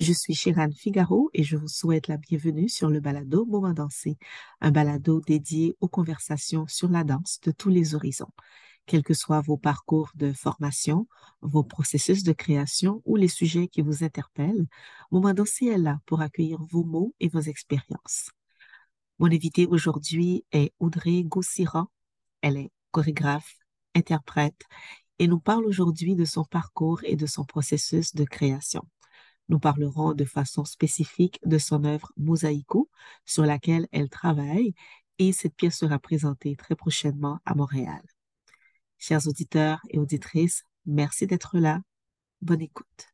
Je suis Chirane Figaro et je vous souhaite la bienvenue sur le balado Moment dansé, un balado dédié aux conversations sur la danse de tous les horizons. Quels que soient vos parcours de formation, vos processus de création ou les sujets qui vous interpellent, Moment dansé est là pour accueillir vos mots et vos expériences. Mon invité aujourd'hui est Audrey Goussira. Elle est chorégraphe, interprète et nous parle aujourd'hui de son parcours et de son processus de création. Nous parlerons de façon spécifique de son œuvre Mosaïco, sur laquelle elle travaille, et cette pièce sera présentée très prochainement à Montréal. Chers auditeurs et auditrices, merci d'être là. Bonne écoute.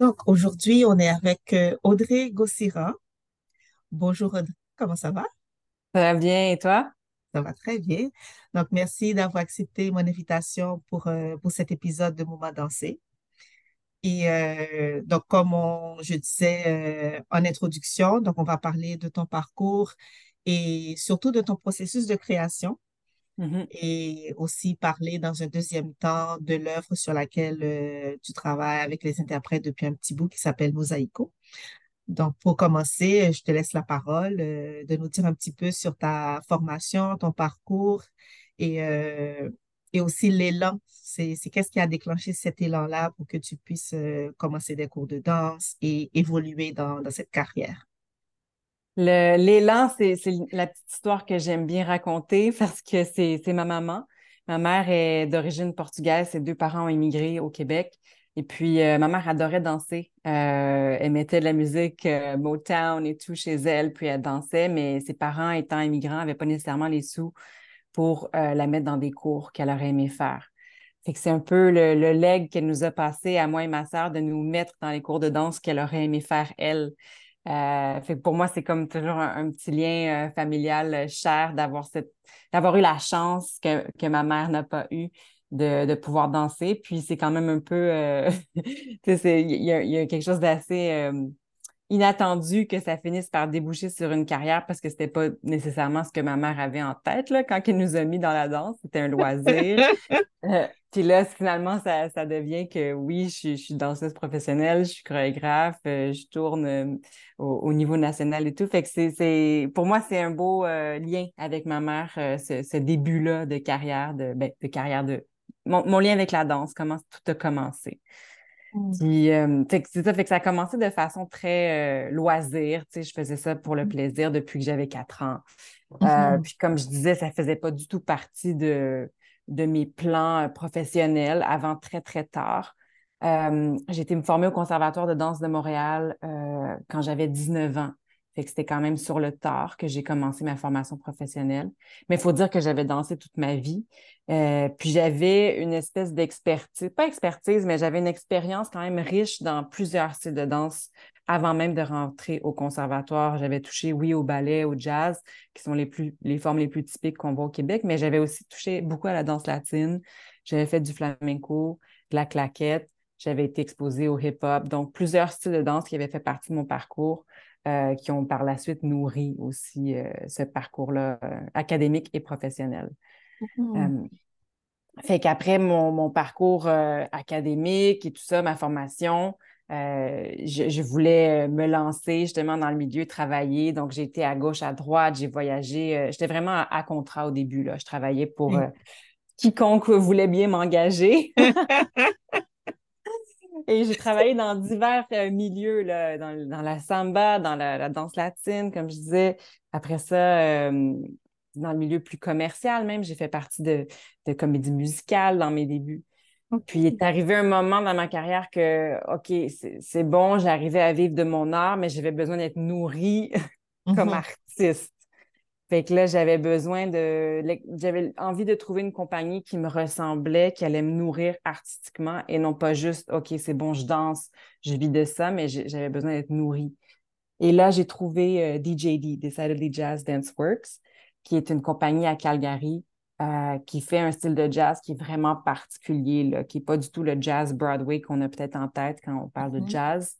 Donc, aujourd'hui, on est avec euh, Audrey Gossira. Bonjour Audrey. Comment ça va? Ça va bien, et toi? Ça va très bien. Donc, merci d'avoir accepté mon invitation pour, euh, pour cet épisode de Moment dansé. Et euh, donc, comme je disais euh, en introduction, donc on va parler de ton parcours et surtout de ton processus de création Mm-hmm. et aussi parler dans un deuxième temps de l'œuvre sur laquelle tu travailles avec les interprètes depuis un petit bout qui s'appelle Mosaïco. Donc, pour commencer, je te laisse la parole euh, de nous dire un petit peu sur ta formation, ton parcours et, euh, aussi l'élan. C'est, qu'est-ce qui a déclenché cet élan-là pour que tu puisses euh, commencer des cours de danse et évoluer dans, dans cette carrière? l'élan, c'est, la petite histoire que j'aime bien raconter parce que c'est, c'est ma maman. Ma mère est d'origine portugaise, ses deux parents ont immigré au Québec. Et puis, euh, ma mère adorait danser. Euh, elle mettait de la musique euh, Motown et tout chez elle, puis elle dansait, mais ses parents, étant immigrants, n'avaient pas nécessairement les sous pour la mettre dans des cours qu'elle aurait aimé faire. Fait que c'est un peu le, le leg qu'elle nous a passé à moi et ma sœur de nous mettre dans les cours de danse qu'elle aurait aimé faire elle. fait que pour moi, c'est comme toujours un, petit lien familial cher d'avoir cette d'avoir eu la chance que, que ma mère n'a pas eue de, pouvoir danser. Puis c'est quand même un peu, euh, il y, a quelque chose d'assez euh, inattendu que ça finisse par déboucher sur une carrière parce que c'était pas nécessairement ce que ma mère avait en tête là, quand elle nous a mis dans la danse. C'était un loisir. Euh, puis là, finalement, ça, ça, devient que oui, je, suis danseuse professionnelle, je suis chorégraphe, je tourne au, niveau national et tout. Fait que c'est, pour moi, c'est un beau lien avec ma mère, ce, début-là de carrière, de, ben, de carrière de mon, lien avec la danse, comment tout a commencé. Mm. Puis, euh, c'est ça, fait que ça a commencé de façon très euh, loisir. Tu sais, je faisais ça pour le mm. plaisir depuis que j'avais quatre ans. Euh, mm-hmm. puis, comme je disais, ça faisait pas du tout partie de, de mes plans professionnels avant très, très tard. j'ai été me former au Conservatoire de danse de Montréal quand j'avais 19 ans. Fait que c'était quand même sur le tard que j'ai commencé ma formation professionnelle. Mais il faut dire que j'avais dansé toute ma vie. Euh, puis j'avais une espèce d'expertise, pas expertise, mais j'avais une expérience quand même riche dans plusieurs styles de danse avant même de rentrer au conservatoire. J'avais touché, oui, au ballet, au jazz, qui sont les, plus, les formes les plus typiques qu'on voit au Québec, mais j'avais aussi touché beaucoup à la danse latine. J'avais fait du flamenco, de la claquette. J'avais été exposée au hip-hop. Donc, plusieurs styles de danse qui avaient fait partie de mon parcours. Euh, qui ont par la suite nourri aussi euh, ce parcours-là euh, académique et professionnel. Mm-hmm. fait qu'après mon, parcours académique et tout ça, ma formation, je, voulais me lancer justement dans le milieu, travailler. Donc, j'ai été à gauche, à droite, j'ai voyagé. J'étais vraiment à, contrat au début. Là. Je travaillais pour quiconque voulait bien m'engager. Et j'ai travaillé dans divers euh, milieux, là, dans, dans, la samba, dans la, danse latine, comme je disais. Après ça, euh, dans le milieu plus commercial même, j'ai fait partie de, de comédie musicale dans mes débuts. Puis il est arrivé un moment dans ma carrière que, OK, c'est bon, j'arrivais à vivre de mon art, mais j'avais besoin d'être nourrie comme mm-hmm. artiste. Fait que là, j'avais besoin de. J'avais envie de trouver une compagnie qui me ressemblait, qui allait me nourrir artistiquement et non pas juste, OK, c'est bon, je danse, je vis de ça, mais j'avais besoin d'être nourrie. Et là, j'ai trouvé euh, DJD, Decidedly Jazz Dance Works, qui est une compagnie à Calgary euh, qui fait un style de jazz qui est vraiment particulier, là, qui n'est pas du tout le jazz Broadway qu'on a peut-être en tête quand on parle de mm-hmm. jazz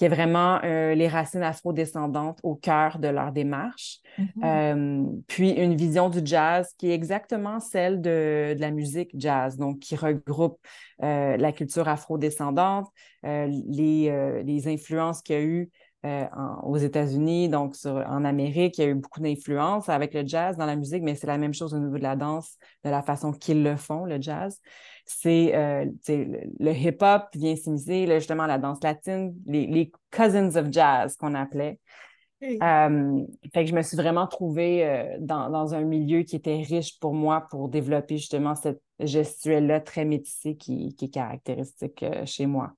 qui est vraiment euh, les racines afro-descendantes au cœur de leur démarche. Mhm. puis une vision du jazz qui est exactement celle de, de la musique jazz, donc qui regroupe la culture afro-descendante, les, les influences qu'il y a eu euh, aux États-Unis, donc en Amérique, il y a eu beaucoup d'influence avec le jazz dans la musique, mais c'est la même chose au niveau de la danse, de la façon qu'ils le font, le jazz. C'est euh, le, hip-hop vient s'immiscer, justement la danse latine, les, cousins of jazz qu'on appelait. Euh, fait que je me suis vraiment trouvée dans, un milieu qui était riche pour moi pour développer justement cette gestuelle-là très métissée qui est caractéristique chez moi.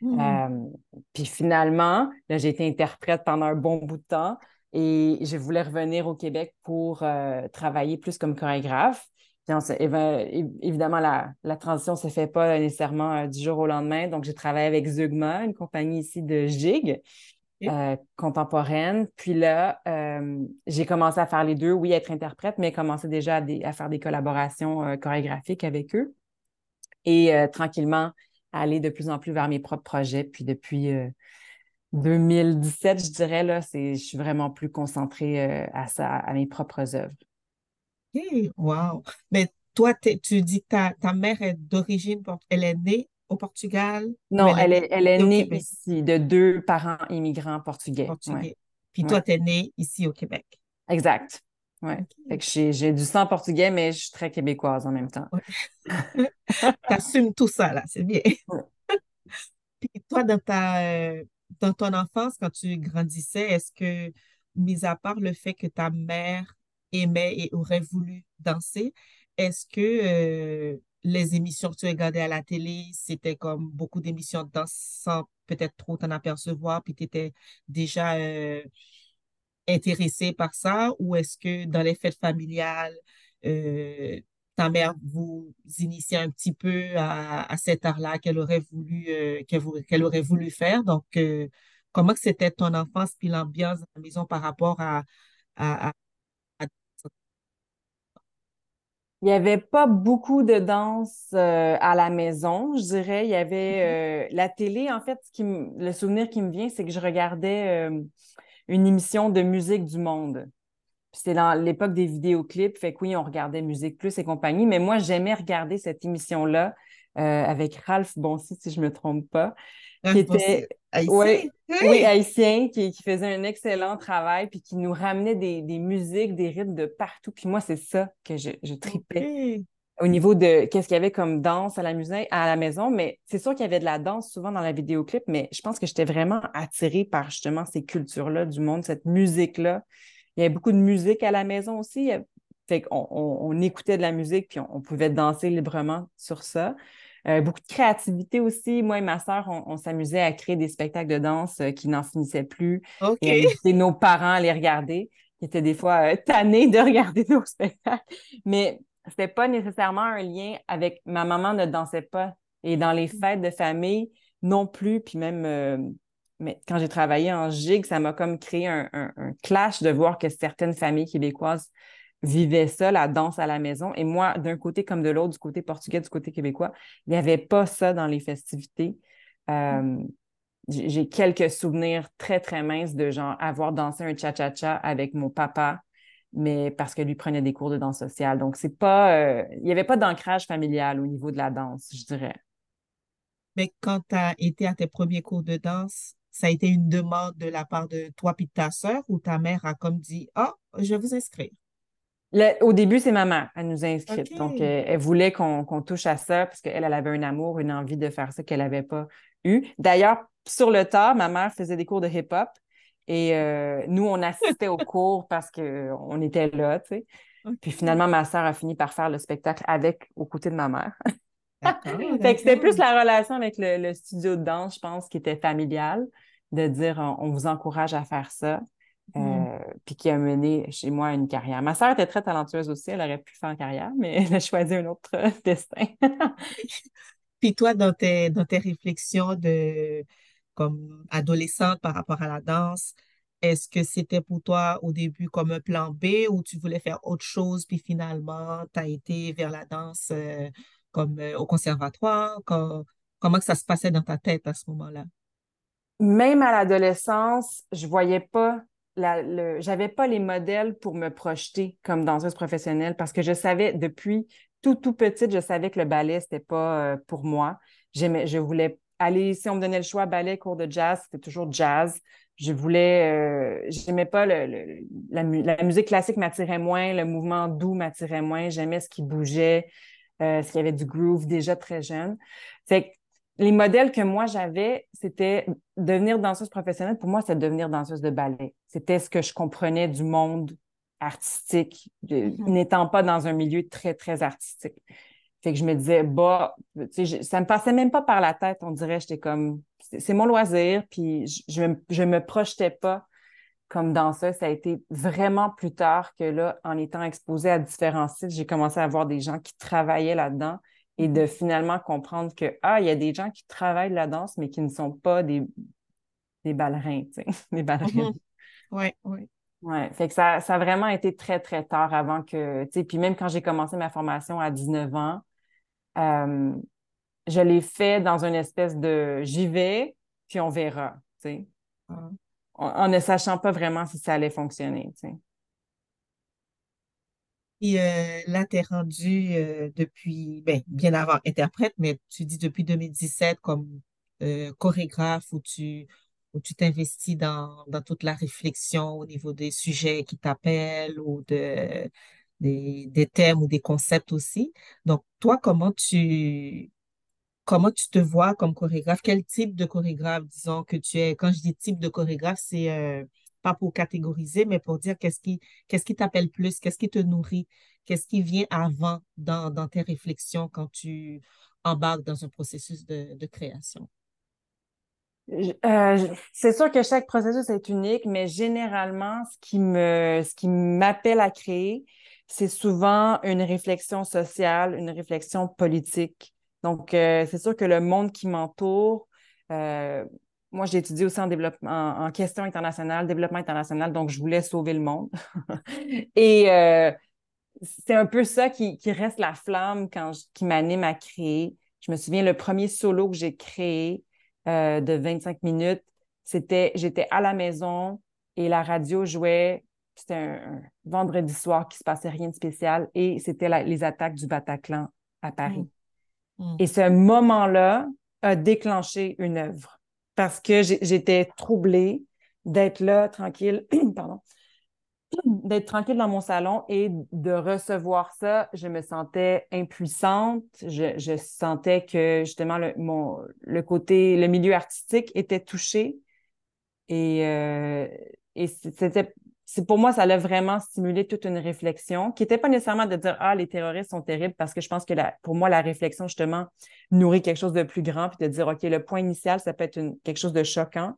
Mhm. Euh, puis finalement, j'ai été interprète pendant un bon bout de temps et je voulais revenir au Québec pour euh, travailler plus comme chorégraphe. Évidemment, la, transition ne se fait pas nécessairement euh, du jour au lendemain. Donc, j'ai travaillé avec Zugma, une compagnie ici de gig contemporaine. Puis là, j'ai commencé à faire les deux. Oui, être interprète, mais commencé déjà à, à faire des collaborations chorégraphiques avec eux. Et tranquillement, aller de plus en plus vers mes propres projets. Puis depuis 2017, euh, je dirais, là, je suis vraiment plus concentrée euh, à ça, à mes propres œuvres. OK, wow. Mais toi, tu dis que ta, mère est d'origine, elle est née au Portugal? Non, elle, est, elle est née ici, de deux parents immigrants portugais. portugais. Puis toi, tu es née ici au Québec? Exact. Ouais. j'ai du sang portugais, mais je suis très québécoise en même temps. tu assumes tout ça, là, c'est bien. Puis toi, dans, ta, euh, dans ton enfance, quand tu grandissais, est-ce que, mis à part le fait que ta mère aimait et aurait voulu danser, est-ce que euh, les émissions que tu regardais à la télé, c'était comme beaucoup d'émissions de danse sans peut-être trop t'en apercevoir, puis tu étais déjà euh, intéressé par ça? Ou est-ce que dans les fêtes familiales, euh, ta mère vous initie un petit peu à, cet art-là qu'elle aurait voulu qu'elle aurait voulu faire? Donc, euh, comment c'était ton enfance puis l'ambiance à la maison par rapport à, à, Il n'y avait pas beaucoup de danse à la maison, je dirais. Il y avait mm-hmm. la télé, en fait, qui le souvenir qui me vient, c'est que je regardais une émission de musique du monde. C'était dans l'époque des vidéoclips, fait que oui, on regardait Musique Plus et compagnie, mais moi, j'aimais regarder cette émission-là euh, avec Ralph Bonsi, si je ne me trompe pas, qui était haïtien? Oui, haïtien, qui, faisait un excellent travail, puis qui nous ramenait des, musiques, des rythmes de partout. Puis moi, c'est ça que je, je tripais au niveau de qu'est-ce qu'il y avait comme danse à la, à la maison, mais c'est sûr qu'il y avait de la danse souvent dans la vidéoclip, mais je pense que j'étais vraiment attirée par justement ces cultures-là du monde, cette musique-là. Il y avait beaucoup de musique à la maison aussi. Fait qu'on on, écoutait de la musique, puis on, pouvait danser librement sur ça. Euh, beaucoup de créativité aussi. Moi et ma sœur, on, s'amusait à créer des spectacles de danse euh, qui n'en finissaient plus. Et nos parents à les regarder, qui étaient des fois euh, tannés de regarder nos spectacles. Mais c'était pas nécessairement un lien avec ma maman ne dansait pas. Et dans les mm. fêtes de famille non plus. Puis même euh, mais quand j'ai travaillé en gig, ça m'a comme créé un, clash de voir que certaines familles québécoises vivaient ça, la danse à la maison. Et moi, d'un côté comme de l'autre, du côté portugais, du côté québécois, il n'y avait pas ça dans les festivités. Euh, j'ai quelques souvenirs très, très minces de genre avoir dansé un cha-cha-cha avec mon papa mais parce que lui prenait des cours de danse sociale. Donc, c'est pas, euh, il n'y avait pas d'ancrage familial au niveau de la danse, je dirais. Mais quand tu as été à tes premiers cours de danse, ça a été une demande de la part de toi et de ta sœur ou ta mère a comme dit Ah, je vais vous inscrire? Au début, c'est ma mère, elle nous a inscrites. Donc, euh, elle voulait qu'on touche à ça parce qu'elle, elle avait un amour, une envie de faire ça qu'elle n'avait pas eu. D'ailleurs, sur le tard, ma mère faisait des cours de hip-hop. Et euh, nous, on assistait au cours parce qu'on était là, tu sais. Puis finalement, ma sœur a fini par faire le spectacle avec, aux côtés de ma mère. fait que c'était plus la relation avec le, studio de danse, je pense, qui était familiale, de dire on, vous encourage à faire ça. Euh. Puis qui a mené chez moi une carrière. Ma sœur était très talentueuse aussi, elle aurait pu faire une carrière, mais elle a choisi un autre destin. puis toi, dans tes, dans tes réflexions de, comme adolescente par rapport à la danse, est-ce que c'était pour toi au début comme un plan B ou tu voulais faire autre chose, puis finalement, tu as été vers la danse euh, comme euh, au conservatoire? comment que ça se passait dans ta tête à ce moment-là? même à l'adolescence, je voyais pas j'avais pas les modèles pour me projeter comme danseuse professionnelle parce que je savais depuis tout, tout petite, je savais que le ballet, c'était pas euh, pour moi. J'aimais, je voulais aller, si on me donnait le choix, ballet, cours de jazz, c'était toujours jazz. Je voulais, euh, j'aimais pas le, la, musique classique m'attirait moins, le mouvement doux m'attirait moins, j'aimais ce qui bougeait, euh, ce qui avait du groove déjà très jeune. Fait les modèles que moi j'avais, c'était devenir danseuse professionnelle. Pour moi, c'est devenir danseuse de ballet. C'était ce que je comprenais du monde artistique, mm-hmm. n'étant pas dans un milieu très, très artistique. Fait que je me disais, bah, tu sais, ça me passait même pas par la tête, on dirait, j'étais comme, c'est mon loisir, puis je, je, me projetais pas comme danseuse. Ça a été vraiment plus tard que là, en étant exposée à différents sites, j'ai commencé à voir des gens qui travaillaient là-dedans et de finalement comprendre que, ah, il y a des gens qui travaillent la danse, mais qui ne sont pas des, des ballerins, tu sais, des ballerines. Oui, oui. Oui, fait que ça, ça a vraiment été très, très tard avant que, tu sais, puis même quand j'ai commencé ma formation à 19 ans, euh, je l'ai fait dans une espèce de j'y vais, puis on verra, tu sais, en, en, ne sachant pas vraiment si ça allait fonctionner, tu sais. Euh, là, tu es rendu euh, depuis, ben, bien avant interprète, mais tu dis depuis 2017 comme euh, chorégraphe où tu où tu t'investis dans, dans toute la réflexion au niveau des sujets qui t'appellent ou de, des, des thèmes ou des concepts aussi. Donc, toi, comment tu, comment tu te vois comme chorégraphe? Quel type de chorégraphe, disons, que tu es? Quand je dis type de chorégraphe, c'est pas pour catégoriser, mais pour dire qu'est-ce qui qu'est-ce qui t'appelle plus, qu'est-ce qui te nourrit, qu'est-ce qui vient avant dans, dans, tes réflexions quand tu embarques dans un processus de, de création? Euh, c'est sûr que chaque processus est unique, mais généralement, ce qui me, ce qui m'appelle à créer, c'est souvent une réflexion sociale, une réflexion politique. Donc, euh, c'est sûr que le monde qui m'entoure, euh, moi, j'ai étudié aussi en développement, en, question internationale, développement international, donc je voulais sauver le monde. Et euh, c'est un peu ça qui, reste la flamme quand qui m'anime à créer. Je me souviens, le premier solo que j'ai créé euh, de 25 minutes, c'était, j'étais à la maison et la radio jouait. C'était un, vendredi soir qui se passait rien de spécial et c'était les attaques du Bataclan à Paris. Mmh. Mmh. Et ce moment-là a déclenché une œuvre parce que j'étais troublée d'être là, tranquille, pardon, d'être tranquille dans mon salon et de recevoir ça. Je me sentais impuissante. Je, sentais que justement le, mon, le côté, le milieu artistique était touché. Et, euh, et c'était pour moi, ça a vraiment stimulé toute une réflexion qui n'était pas nécessairement de dire Ah, les terroristes sont terribles, parce que je pense que pour moi, la réflexion, justement, nourrit quelque chose de plus grand, puis de dire OK, le point initial, ça peut être quelque chose de choquant,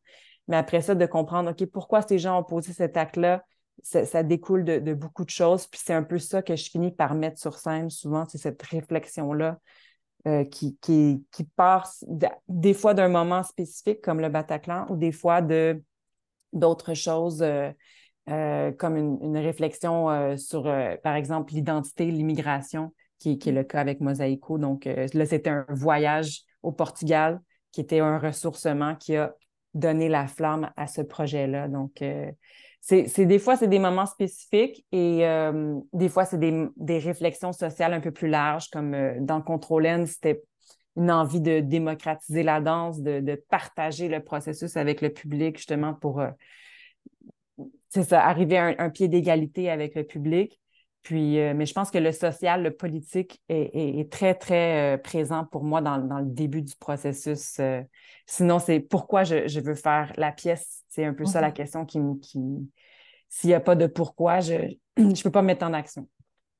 mais après ça, de comprendre OK, pourquoi ces gens ont posé cet acte-là, ça, découle de, beaucoup de choses, puis c'est un peu ça que je finis par mettre sur scène souvent, c'est cette réflexion-là. Euh, qui, qui, part des fois d'un moment spécifique comme le Bataclan ou des fois de d'autres choses euh, comme une, réflexion euh, sur, euh, par exemple, l'identité, l'immigration, qui, est le cas avec Mosaico. Donc là, c'était un voyage au Portugal qui était un ressourcement qui a donné la flamme à ce projet-là. Donc, c'est des fois, c'est des moments spécifiques et des fois, c'est des, des, réflexions sociales un peu plus larges, comme dans Control N, c'était une envie de démocratiser la danse, de, de, partager le processus avec le public, justement, pour c'est ça, arriver à un, pied d'égalité avec le public. Puis, euh, mais je pense que le social, le politique est, très, très euh, présent pour moi dans, le début du processus. Euh. sinon, c'est pourquoi je, veux faire la pièce. C'est un peu ça la mm-hmm. question qui me. Qui... S'il n'y a pas de pourquoi, je ne peux pas me mettre en action.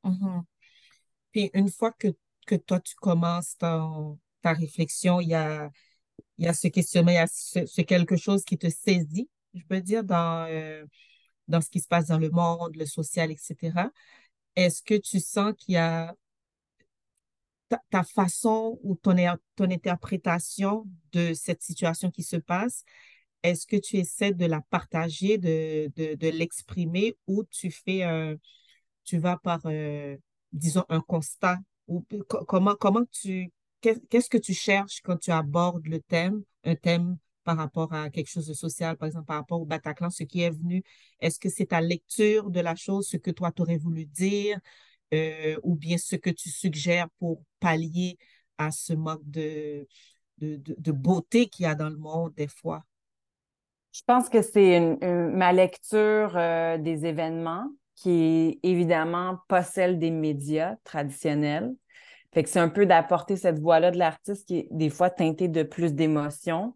Mm-hmm. Puis, une fois que, que toi, tu commences ta, ta réflexion, il y a, il y a ce questionnement, il y a ce, quelque chose qui te saisit, je peux dire, dans dans ce qui se passe dans le monde, le social, etc. Est-ce que tu sens qu'il y a ta, façon ou ton, ton interprétation de cette situation qui se passe, est-ce que tu essaies de la partager, de, de, l'exprimer ou tu fais un, tu vas par, euh, disons, un constat ou comment, comment tu, qu'est-ce que tu cherches quand tu abordes le thème, un thème par rapport à quelque chose de social, par exemple par rapport au Bataclan, ce qui est venu, est-ce que c'est ta lecture de la chose, ce que toi, tu aurais voulu dire, euh, ou bien ce que tu suggères pour pallier à ce manque de, de, beauté qu'il y a dans le monde des fois? Je pense que c'est ma lecture euh, des événements qui est évidemment pas celle des médias traditionnels. Fait que c'est un peu d'apporter cette voix-là de l'artiste qui est des fois teintée de plus d'émotions,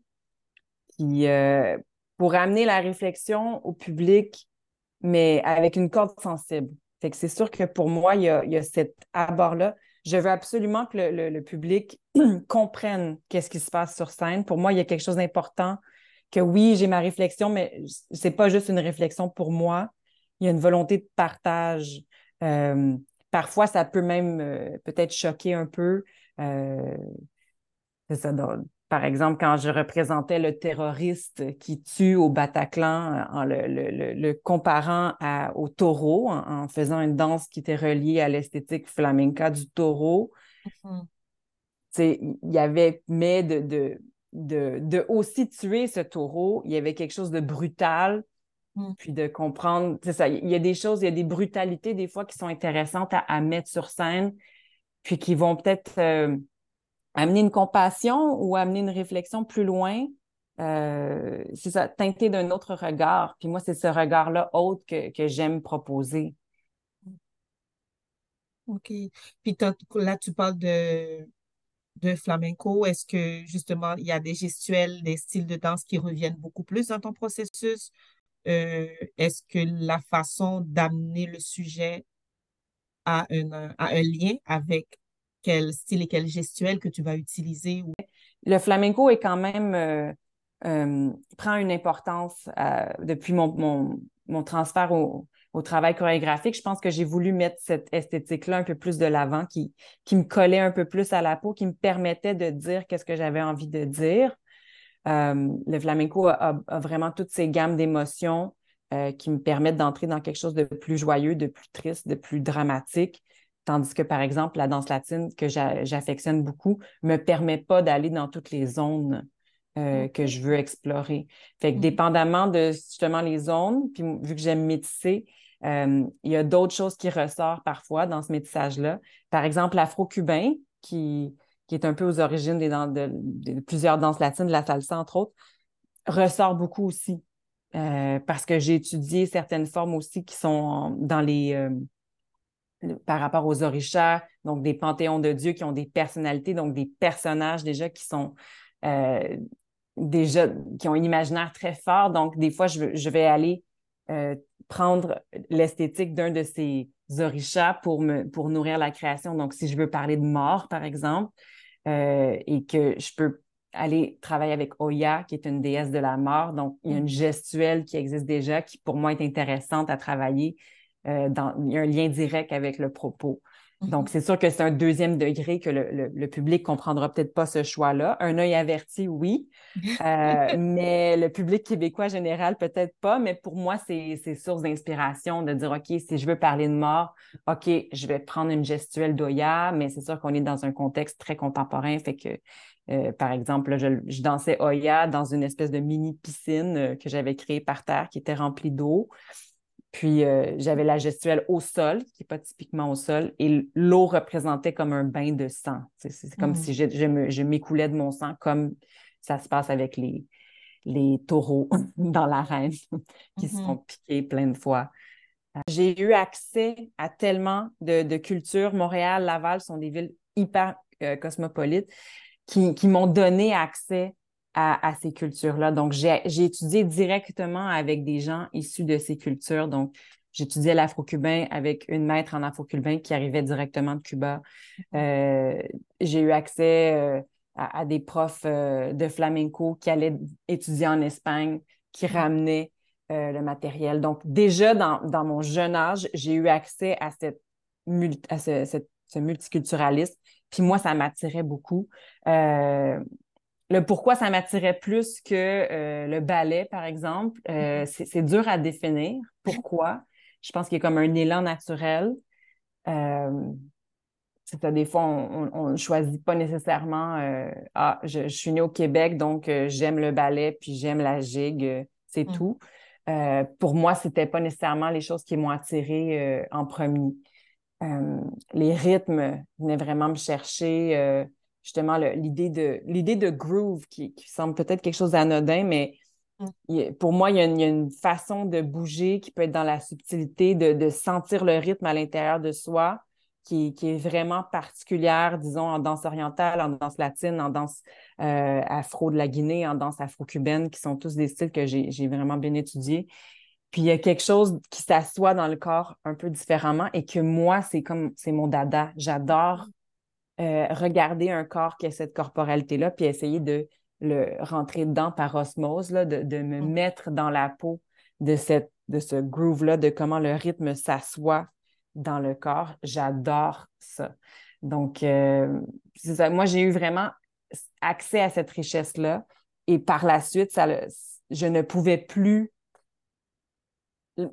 qui euh, pour amener la réflexion au public, mais avec une corde sensible. Fait que c'est sûr que pour moi, il y a, il y a cet abord-là je veux absolument que le, public comprenne qu'est-ce qui se passe sur scène. Pour moi, il y a quelque chose d'important que oui, j'ai ma réflexion, mais c'est pas juste une réflexion pour moi. Il y a une volonté de partage. Euh, parfois, ça peut même euh, peut-être choquer un peu. Euh, c'est ça. Par exemple, quand je représentais le terroriste qui tue au Bataclan en le, comparant au taureau, en, faisant une danse qui était reliée à l'esthétique flamenca du taureau, mm-hmm. il y avait, mais de, de, aussi tuer ce taureau, il y avait quelque chose de brutal, mm. puis de comprendre, c'est ça, il y a des choses, il y a des brutalités des fois qui sont intéressantes à, mettre sur scène, puis qui vont peut-être... Euh, amener une compassion ou amener une réflexion plus loin, euh, c'est ça, teinter d'un autre regard. Puis moi, c'est ce regard-là autre que, j'aime proposer. OK. Puis là, tu parles de, de flamenco. Est-ce que justement, il y a des gestuels, des styles de danse qui reviennent beaucoup plus dans ton processus? Euh, est-ce que la façon d'amener le sujet a a un lien avec quel style et quel gestuel que tu vas utiliser. Le flamenco est quand même euh, euh, prend une importance euh, depuis mon, mon, transfert au, au, travail chorégraphique. Je pense que j'ai voulu mettre cette esthétique-là un peu plus de l'avant, qui, qui me collait un peu plus à la peau, qui me permettait de dire qu'est-ce que j'avais envie de dire. le flamenco a, vraiment toutes ces gammes d'émotions qui me permettent d'entrer dans quelque chose de plus joyeux, de plus triste, de plus dramatique. Tandis que, par exemple, la danse latine, que j'affectionne beaucoup, ne me permet pas d'aller dans toutes les zones euh, que je veux explorer. Fait que, mm-hmm. dépendamment de justement les zones, puis vu que j'aime métisser, euh, il y a d'autres choses qui ressortent parfois dans ce métissage-là. Par exemple, l'afro-cubain, qui, qui est un peu aux origines des de, plusieurs danses latines, de la salsa, entre autres, ressort beaucoup aussi. Euh, parce que j'ai étudié certaines formes aussi qui sont dans les par rapport aux orishas, donc des panthéons de dieux qui ont des personnalités, donc des personnages déjà qui sont euh, déjà, qui ont un imaginaire très fort. Donc, des fois, je, vais aller euh, prendre l'esthétique d'un de ces orishas pour, me, pour nourrir la création. Donc, si je veux parler de mort, par exemple, euh, et que je peux aller travailler avec Oya, qui est une déesse de la mort. Donc, il y a une mm. gestuelle qui existe déjà qui, pour moi, est intéressante à travailler euh, il y a un lien direct avec le propos. Donc, mhm. c'est sûr que c'est un deuxième degré que le, le, public comprendra peut-être pas ce choix-là. Un œil averti, oui, euh, mais le public québécois général, peut-être pas. Mais pour moi, c'est source d'inspiration de dire, OK, si je veux parler de mort, OK, je vais prendre une gestuelle d'Oya, mais c'est sûr qu'on est dans un contexte très contemporain. Fait que, euh, par exemple, je, je, dansais Oya dans une espèce de mini piscine que j'avais créée par terre qui était remplie d'eau. Puis euh, j'avais la gestuelle au sol, qui n'est pas typiquement au sol, et l'eau représentait comme un bain de sang. C'est comme mm. si je, m'écoulais de mon sang, comme ça se passe avec les, les taureaux dans l'arène qui se mm-hmm. piqués plein de fois. J'ai eu accès à tellement de, de cultures. Montréal, Laval sont des villes hyper euh, cosmopolites qui, qui m'ont donné accès à, ces cultures-là. Donc, j'ai étudié directement avec des gens issus de ces cultures. Donc, j'étudiais l'afro-cubain avec une maître en afro-cubain qui arrivait directement de Cuba. Mm-hmm. Euh, j'ai eu accès euh, à, des profs euh, de flamenco qui allaient étudier en Espagne, qui mm-hmm. ramenaient le matériel. Donc, déjà dans, mon jeune âge, j'ai eu accès à, cette, à ce, multiculturalisme. Puis moi, ça m'attirait beaucoup le pourquoi ça m'attirait plus que euh, le ballet, par exemple, euh, mm-hmm. c'est dur à définir. Pourquoi? Je pense qu'il y a comme un élan naturel. Euh, c'est des fois, on ne choisit pas nécessairement euh, Ah, je, suis née au Québec, donc j'aime le ballet, puis j'aime la gigue, c'est mm. tout. pour moi, ce n'était pas nécessairement les choses qui m'ont attirée en premier. les rythmes venaient vraiment me chercher justement l'idée de l'idée de groove qui, semble peut-être quelque chose d'anodin, mais mm. pour moi, il y, a une, façon de bouger qui peut être dans la subtilité, de sentir le rythme à l'intérieur de soi qui, est vraiment particulière, disons, en danse orientale, en danse latine, en danse euh, afro de la Guinée, en danse afro-cubaine, qui sont tous des styles que j'ai vraiment bien étudiés. Puis il y a quelque chose qui s'assoit dans le corps un peu différemment et que moi, c'est comme, c'est mon dada. J'adore euh, regarder un corps qui a cette corporalité-là, puis essayer de le rentrer dedans par osmose, là, de, de me mm. mettre dans la peau de, cette, de ce groove-là, de comment le rythme s'assoit dans le corps. J'adore ça. Donc, euh, moi, j'ai eu vraiment accès à cette richesse-là. Et par la suite, ça je ne pouvais plus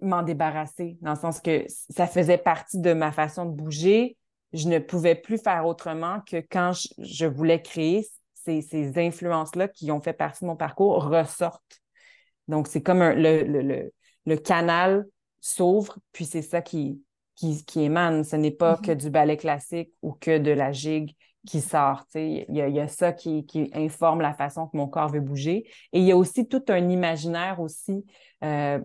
m'en débarrasser, dans le sens que ça faisait partie de ma façon de bouger. Je ne pouvais plus faire autrement que quand je, voulais créer, ces, ces influences-là qui ont fait partie de mon parcours ressortent. Donc, c'est comme le, le, le, canal s'ouvre, puis c'est ça qui, qui, qui émane. Ce n'est pas que mm-hmm. du ballet classique ou que de la gigue qui sort. Il y, y, a ça qui, qui, informe la façon que mon corps veut bouger. Et il y a aussi tout un imaginaire aussi, euh,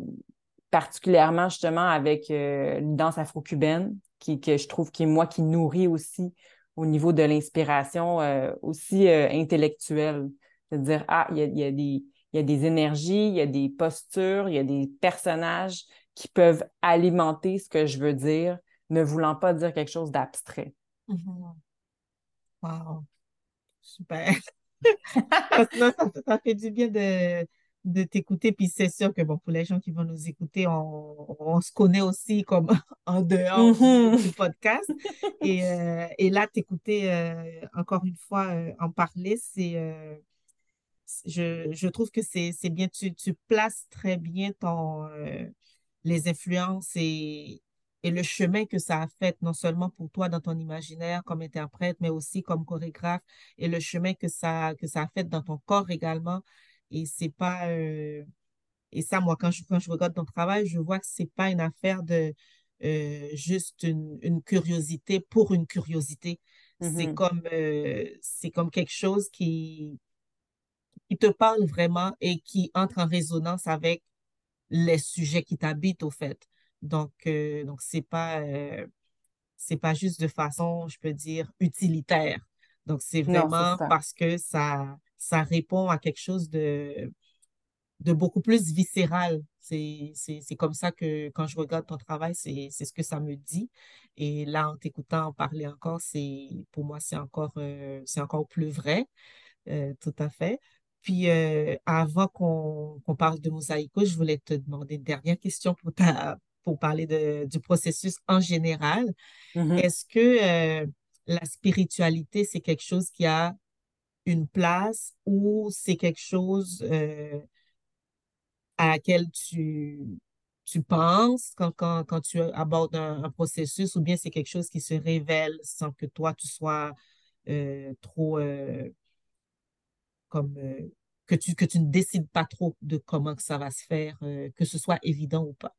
particulièrement justement avec euh, une danse afro-cubaine, qui, que je trouve qui est moi qui nourrit aussi au niveau de l'inspiration euh, aussi intellectuelle. C'est-à-dire, ah, il y a, y, a y a des énergies, il y a des postures, il y a des personnages qui peuvent alimenter ce que je veux dire, ne voulant pas dire quelque chose d'abstrait. Mm-hmm. Wow. Super. ça, fait du bien de, de t'écouter. Puis c'est sûr que bon, pour les gens qui vont nous écouter, on, se connaît aussi comme en dehors du, mm-hmm. podcast. Et, euh, et là, t'écouter euh, encore une fois euh, en parler, c'est je, je, trouve que c'est bien. Tu, tu places très bien ton les influences et, et le chemin que ça a fait, non seulement pour toi dans ton imaginaire comme interprète, mais aussi comme chorégraphe, et le chemin que ça, que ça a fait dans ton corps également. Et c'est pas. Euh, et ça, moi, quand je, quand je regarde ton travail, je vois que c'est pas une affaire de euh, juste une, une, curiosité pour une curiosité. C'est mm-hmm. comme, euh, c'est comme quelque chose qui, qui te parle vraiment et qui entre en résonance avec les sujets qui t'habitent, au fait. Donc, euh, donc c'est pas, c'est pas juste de façon, je peux dire, utilitaire. Donc, c'est vraiment parce que ça, ça répond à quelque chose de, de beaucoup plus viscéral. C'est, comme ça que quand je regarde ton travail, c'est, ce que ça me dit. Et là, en t'écoutant en parler encore, c'est, pour moi, c'est encore, euh, c'est encore plus vrai. tout à fait. Puis euh, avant qu'on parle de Mosaïco, je voulais te demander une dernière question pour, ta, pour parler de, du processus en général. Mm-hmm. Est-ce que euh, la spiritualité, c'est quelque chose qui a une place ou c'est quelque chose euh, à laquelle tu, tu penses quand, quand, quand tu abordes un, processus ou bien c'est quelque chose qui se révèle sans que toi, tu sois trop comme euh, que, tu, que tu ne décides pas trop de comment que ça va se faire, euh, que ce soit évident ou pas?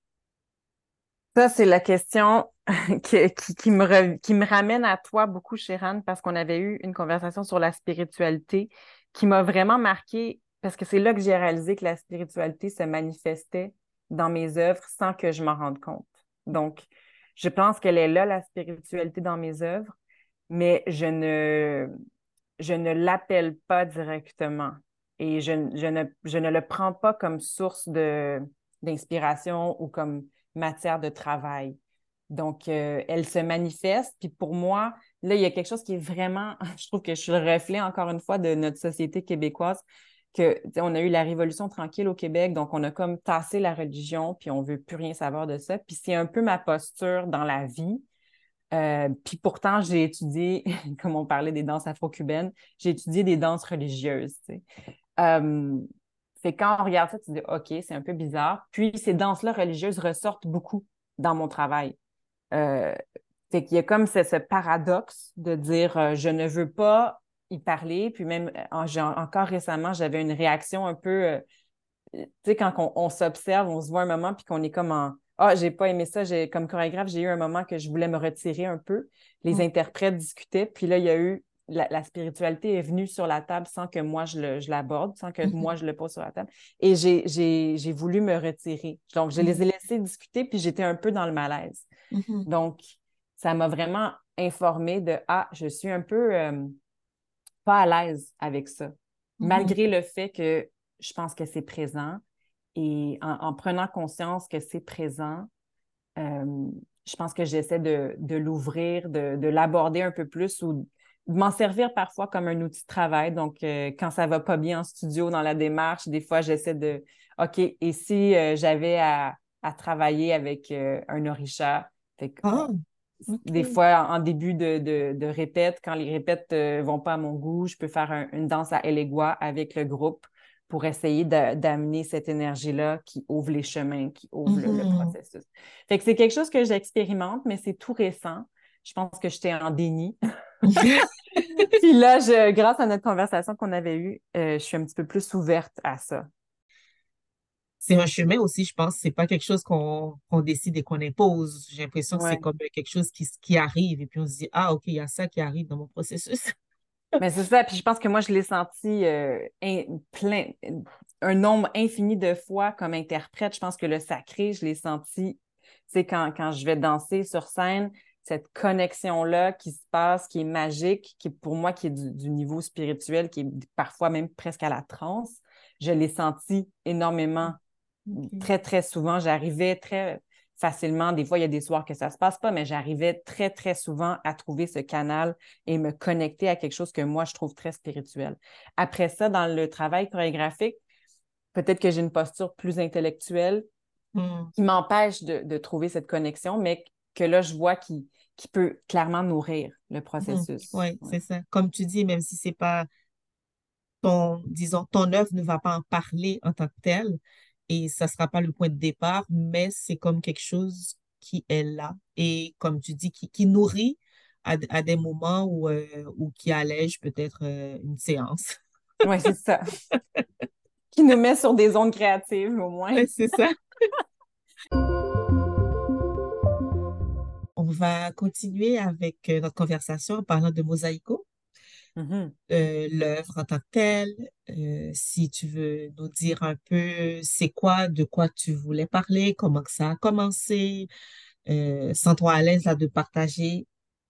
Ça, c'est la question qui, me ramène à toi beaucoup, Chéran, parce qu'on avait eu une conversation sur la spiritualité qui m'a vraiment marqué, parce que c'est là que j'ai réalisé que la spiritualité se manifestait dans mes œuvres sans que je m'en rende compte. Donc, je pense qu'elle est là, la spiritualité dans mes œuvres, mais je ne, je ne l'appelle pas directement et je, ne, le prends pas comme source d'inspiration ou comme matière de travail. Donc, euh, elle se manifeste. Puis pour moi, là, il y a quelque chose qui est vraiment, je trouve que je suis le reflet, encore une fois, de notre société québécoise, que on a eu la Révolution tranquille au Québec, donc on a comme tassé la religion, puis on veut plus rien savoir de ça. Puis c'est un peu ma posture dans la vie. Euh, puis pourtant, j'ai étudié, comme on parlait des danses afro-cubaines, j'ai étudié des danses religieuses. Euh, quand on regarde ça, tu dis OK, c'est un peu bizarre. Puis ces danses-là religieuses ressortent beaucoup dans mon travail. Euh, Fait qu'il y a comme ce, paradoxe de dire euh, je ne veux pas y parler. Puis même encore récemment, j'avais une réaction un peu, tu sais, quand on, s'observe, on se voit un moment, puis qu'on est comme en ah, j'ai pas aimé ça. Comme chorégraphe, j'ai eu un moment que je voulais me retirer un peu. Les mm. interprètes discutaient, puis là, il y a eu la, spiritualité est venue sur la table sans que moi je l'aborde, sans que mm-hmm. moi je le pose sur la table. Et j'ai voulu me retirer. Donc, je les mm. ai laissés discuter, puis j'étais un peu dans le malaise. Mm-hmm. Donc, ça m'a vraiment informé de Ah, je suis un peu euh, pas à l'aise avec ça, malgré le fait que je pense que c'est présent. Et en, prenant conscience que c'est présent, euh, je pense que j'essaie de, l'ouvrir, de, l'aborder un peu plus ou de m'en servir parfois comme un outil de travail. Donc, euh, quand ça va pas bien en studio, dans la démarche, des fois, j'essaie de OK, et si euh, j'avais à, travailler avec un orisha? Ah, des fois, en début de, répète, quand les répètes ne vont pas à mon goût, je peux faire une danse à Elegua avec le groupe pour essayer d'amener cette énergie-là qui ouvre les chemins, qui ouvre le, mm-hmm. processus. Fait que c'est quelque chose que j'expérimente, mais c'est tout récent. Je pense que j'étais en déni. Puis là, je, grâce à notre conversation qu'on avait eue, euh, je suis un petit peu plus ouverte à ça. C'est un chemin aussi, je pense. C'est pas quelque chose qu'on décide et qu'on impose. J'ai l'impression que c'est comme quelque chose qui, qui arrive et puis on se dit, ah, OK, il y a ça qui arrive dans mon processus. Mais c'est ça. Puis je pense que moi, je l'ai senti euh, plein, un nombre infini de fois comme interprète. Je pense que le sacré, je l'ai senti, c'est quand, quand je vais danser sur scène, cette connexion-là qui se passe, qui est magique, qui pour moi, qui est du, niveau spirituel, qui est parfois même presque à la transe, je l'ai senti énormément. Très, très souvent, j'arrivais très facilement. Des fois, il y a des soirs que ça ne se passe pas, mais j'arrivais très, très souvent à trouver ce canal et me connecter à quelque chose que moi, je trouve très spirituel. Après ça, dans le travail chorégraphique, peut-être que j'ai une posture plus intellectuelle hmm. qui m'empêche de, trouver cette connexion, mais que là, je vois qui, qui peut clairement nourrir le processus. Oui, ouais. c'est ça. Comme tu dis, même si c'est pas ton, disons, ton œuvre ne va pas en parler en tant que telle, et ça ne sera pas le point de départ, mais c'est comme quelque chose qui est là et comme tu dis, qui, qui nourrit à, à, des moments où, euh, ou qui allège peut-être euh, une séance. Oui, c'est ça. qui nous met sur des ondes créatives au moins. Oui, c'est ça. On va continuer avec euh, notre conversation en parlant de Mosaïco. Mm-hmm. Euh, l'œuvre en tant que telle, euh, si tu veux nous dire un peu c'est quoi, de quoi tu voulais parler, comment que ça a commencé, euh, sens-toi à l'aise de partager,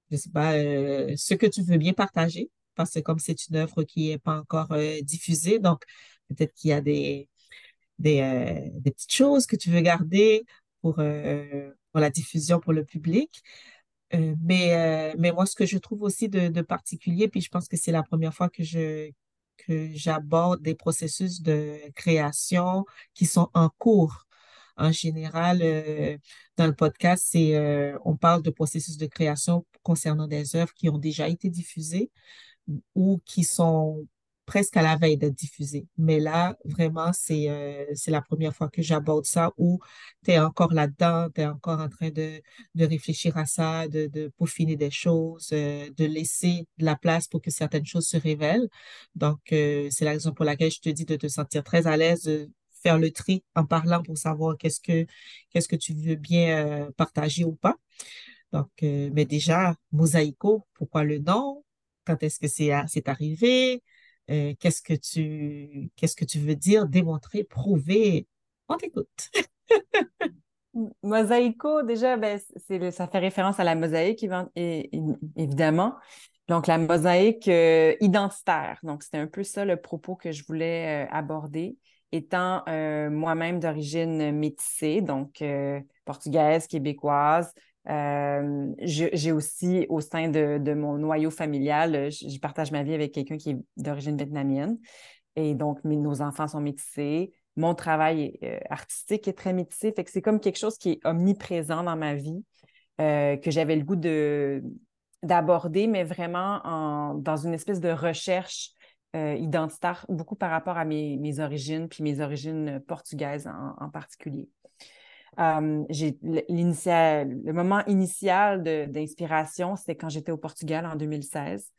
je sais pas, ce que tu veux bien partager, parce que comme c'est une œuvre qui n'est pas encore diffusée, donc peut-être qu'il y a des, des, des, petites choses que tu veux garder pour, pour la diffusion pour le public. Euh, mais, euh, mais moi, ce que je trouve aussi de, particulier, puis je pense que c'est la première fois que je que j'aborde des processus de création qui sont en cours. En général, euh, dans le podcast, c'est on parle de processus de création concernant des œuvres qui ont déjà été diffusées ou qui sont presque à la veille d'être diffusé. Mais là, vraiment, c'est euh, la première fois que j'aborde ça où tu es encore là-dedans, tu es encore en train de, de réfléchir à ça, de, de peaufiner des choses, euh, de laisser de la place pour que certaines choses se révèlent. Donc, euh, c'est la raison pour laquelle je te dis de te sentir très à l'aise, de faire le tri en parlant pour savoir qu'est-ce que que tu veux bien partager ou pas. Donc, mais déjà, Mosaïco, pourquoi le nom? Quand est-ce que c'est c'est arrivé? Euh, qu'est-ce que tu qu'est-ce que tu veux dire, démontrer, prouver? On t'écoute. Mosaïco, déjà, ben, ça fait référence à la mosaïque, évidemment. Donc, la mosaïque euh, identitaire. Donc, c'était un peu ça le propos que je voulais euh, aborder, étant moi-même d'origine métissée, donc portugaise, québécoise, euh, j'ai aussi, au sein de, mon noyau familial, euh, je, partage ma vie avec quelqu'un qui est d'origine vietnamienne. Et donc, nos enfants sont métissés. Mon travail euh, artistique est très métissé. Fait que c'est comme quelque chose qui est omniprésent dans ma vie, que j'avais le goût de, d'aborder, mais vraiment en, dans une espèce de recherche identitaire, beaucoup par rapport à mes, origines, puis mes origines portugaises en particulier. Le moment initial d'inspiration, c'était quand j'étais au Portugal en 2016.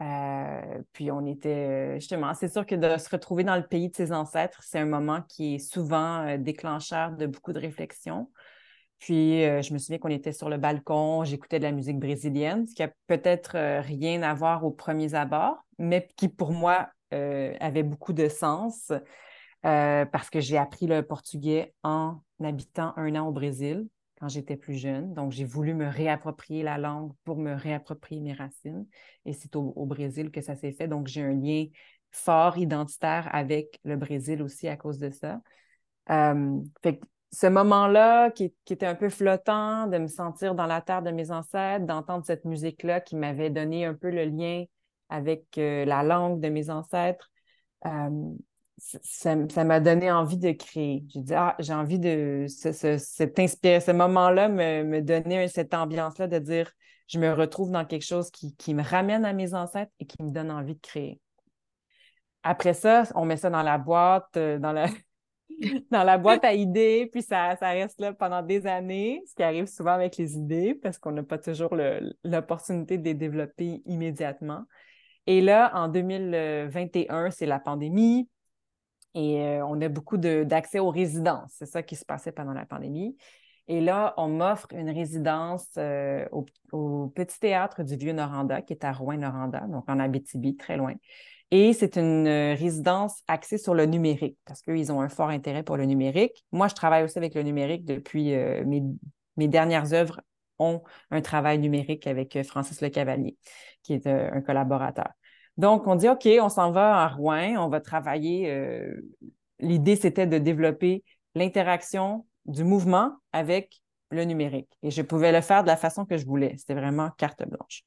Euh, puis on était justement, c'est sûr que de se retrouver dans le pays de ses ancêtres, c'est un moment qui est souvent euh, déclencheur de beaucoup de réflexions. Puis euh, je me souviens qu'on était sur le balcon, j'écoutais de la musique brésilienne, ce qui a peut-être rien à voir aux premiers abords, mais qui pour moi avait beaucoup de sens parce que j'ai appris le portugais en habitant un an au Brésil quand j'étais plus jeune. Donc, j'ai voulu me réapproprier la langue pour me réapproprier mes racines. Et c'est au, Brésil que ça s'est fait. Donc, j'ai un lien fort identitaire avec le Brésil aussi à cause de ça. Euh, fait ce moment-là qui, était un peu flottant, de me sentir dans la terre de mes ancêtres, d'entendre cette musique-là qui m'avait donné un peu le lien avec euh, la langue de mes ancêtres, euh, ça m'a donné envie de créer. J'ai dit, ah, j'ai envie de. Ce, ce, ce moment-là me, me donnait cette ambiance-là de dire, je me retrouve dans quelque chose qui, qui, me ramène à mes ancêtres et qui me donne envie de créer. Après ça, on met ça dans la boîte, euh, dans la, dans la boîte à idées, puis ça, ça reste là pendant des années, ce qui arrive souvent avec les idées parce qu'on n'a pas toujours l'opportunité de les développer immédiatement. Et là, en 2021, c'est la pandémie. Et euh, on a beaucoup d'accès aux résidences. C'est ça qui se passait pendant la pandémie. Et là, on m'offre une résidence euh, au, Petit Théâtre du Vieux-Noranda, qui est à Rouen-Noranda, donc en Abitibi, très loin. Et c'est une euh, résidence axée sur le numérique, parce qu'ils ont un fort intérêt pour le numérique. Moi, je travaille aussi avec le numérique depuis mes, mes, dernières œuvres ont un travail numérique avec Francis Le Cavalier, qui est un collaborateur. Donc, on dit, OK, on s'en va à Rouen, on va travailler. Euh, l'idée, c'était de développer l'interaction du mouvement avec le numérique. Et je pouvais le faire de la façon que je voulais. C'était vraiment carte blanche.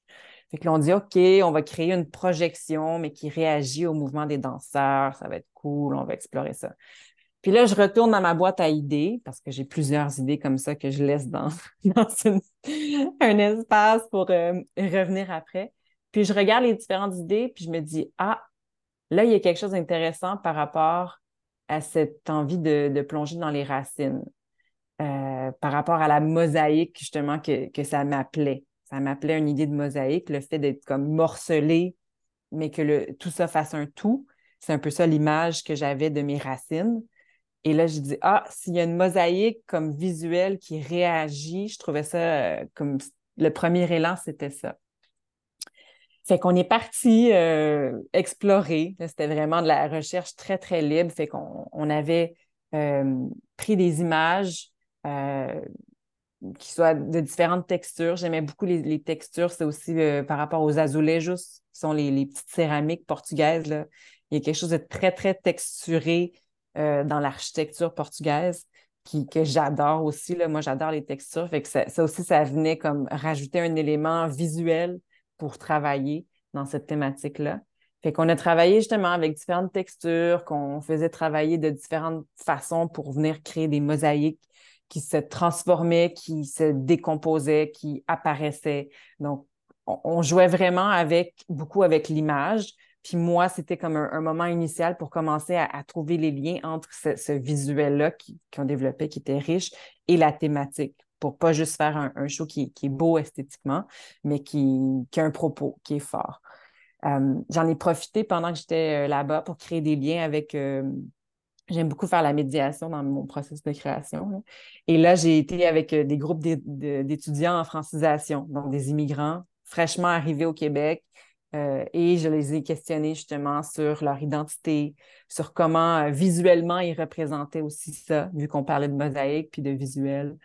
Fait que là, on dit, OK, on va créer une projection, mais qui réagit au mouvement des danseurs. Ça va être cool, on va explorer ça. Puis là, je retourne dans ma boîte à idées, parce que j'ai plusieurs idées comme ça que je laisse dans, un espace pour euh, revenir après. Puis je regarde les différentes idées, puis je me dis, ah, là, il y a quelque chose d'intéressant par rapport à cette envie de, plonger dans les racines, euh, par rapport à la mosaïque, justement, que, que ça m'appelait. Ça m'appelait une idée de mosaïque, le fait d'être comme morcelé, mais que le, tout ça fasse un tout. C'est un peu ça l'image que j'avais de mes racines. Et là, je dis, ah, s'il y a une mosaïque comme visuelle qui réagit, je trouvais ça euh, comme le premier élan, c'était ça. Fait qu'on est parti euh, explorer. C'était vraiment de la recherche très, très libre. Fait qu'on on avait euh, pris des images euh, qui soient de différentes textures. J'aimais beaucoup les, textures. C'est aussi par rapport aux azulejos, qui sont les, petites céramiques portugaises. Il y a quelque chose de très, très texturé dans l'architecture portugaise. Qui, que j'adore aussi. Là. Moi, j'adore les textures. Fait que ça, aussi, ça venait comme rajouter un élément visuel pour travailler dans cette thématique-là. Fait qu'on a travaillé justement avec différentes textures, qu'on faisait travailler de différentes façons pour venir créer des mosaïques qui se transformaient, qui se décomposaient, qui apparaissaient. Donc, on, jouait vraiment avec beaucoup avec l'image. Puis moi, c'était comme un, moment initial pour commencer à, trouver les liens entre ce, visuel-là qu'on développait, qui était riche, et la thématique pour pas juste faire un, show qui, est beau esthétiquement, mais qui, a un propos qui est fort. Euh, j'en ai profité pendant que j'étais euh, là-bas pour créer des liens avec. Euh, j'aime beaucoup faire la médiation dans mon processus de création. Et là, j'ai été avec des groupes d'étudiants en francisation, donc des immigrants fraîchement arrivés au Québec. et je les ai questionnés justement sur leur identité, sur comment visuellement ils représentaient aussi ça, vu qu'on parlait de mosaïque puis de visuel.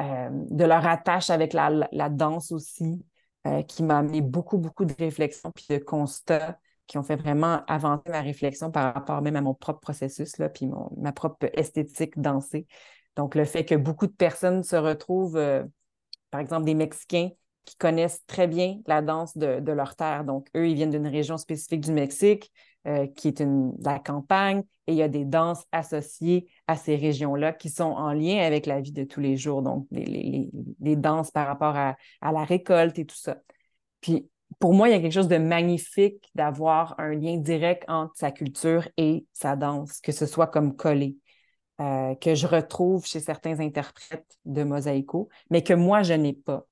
Euh, de leur attache avec la, danse aussi, euh, qui m'a amené beaucoup, beaucoup de réflexions puis de constats qui ont fait vraiment avancer ma réflexion par rapport même à mon propre processus, là, puis ma propre esthétique dansée. Donc, le fait que beaucoup de personnes se retrouvent, euh, par exemple, des Mexicains qui connaissent très bien la danse de, de leur terre. Donc, eux, ils viennent d'une région spécifique du Mexique. Euh, qui est une, la campagne, et il y a des danses associées à ces régions-là qui sont en lien avec la vie de tous les jours, donc les, danses par rapport à, la récolte et tout ça. Puis pour moi, il y a quelque chose de magnifique d'avoir un lien direct entre sa culture et sa danse, que ce soit comme collé. euh, que je retrouve chez certains interprètes de Mosaïco, mais que moi, je n'ai pas.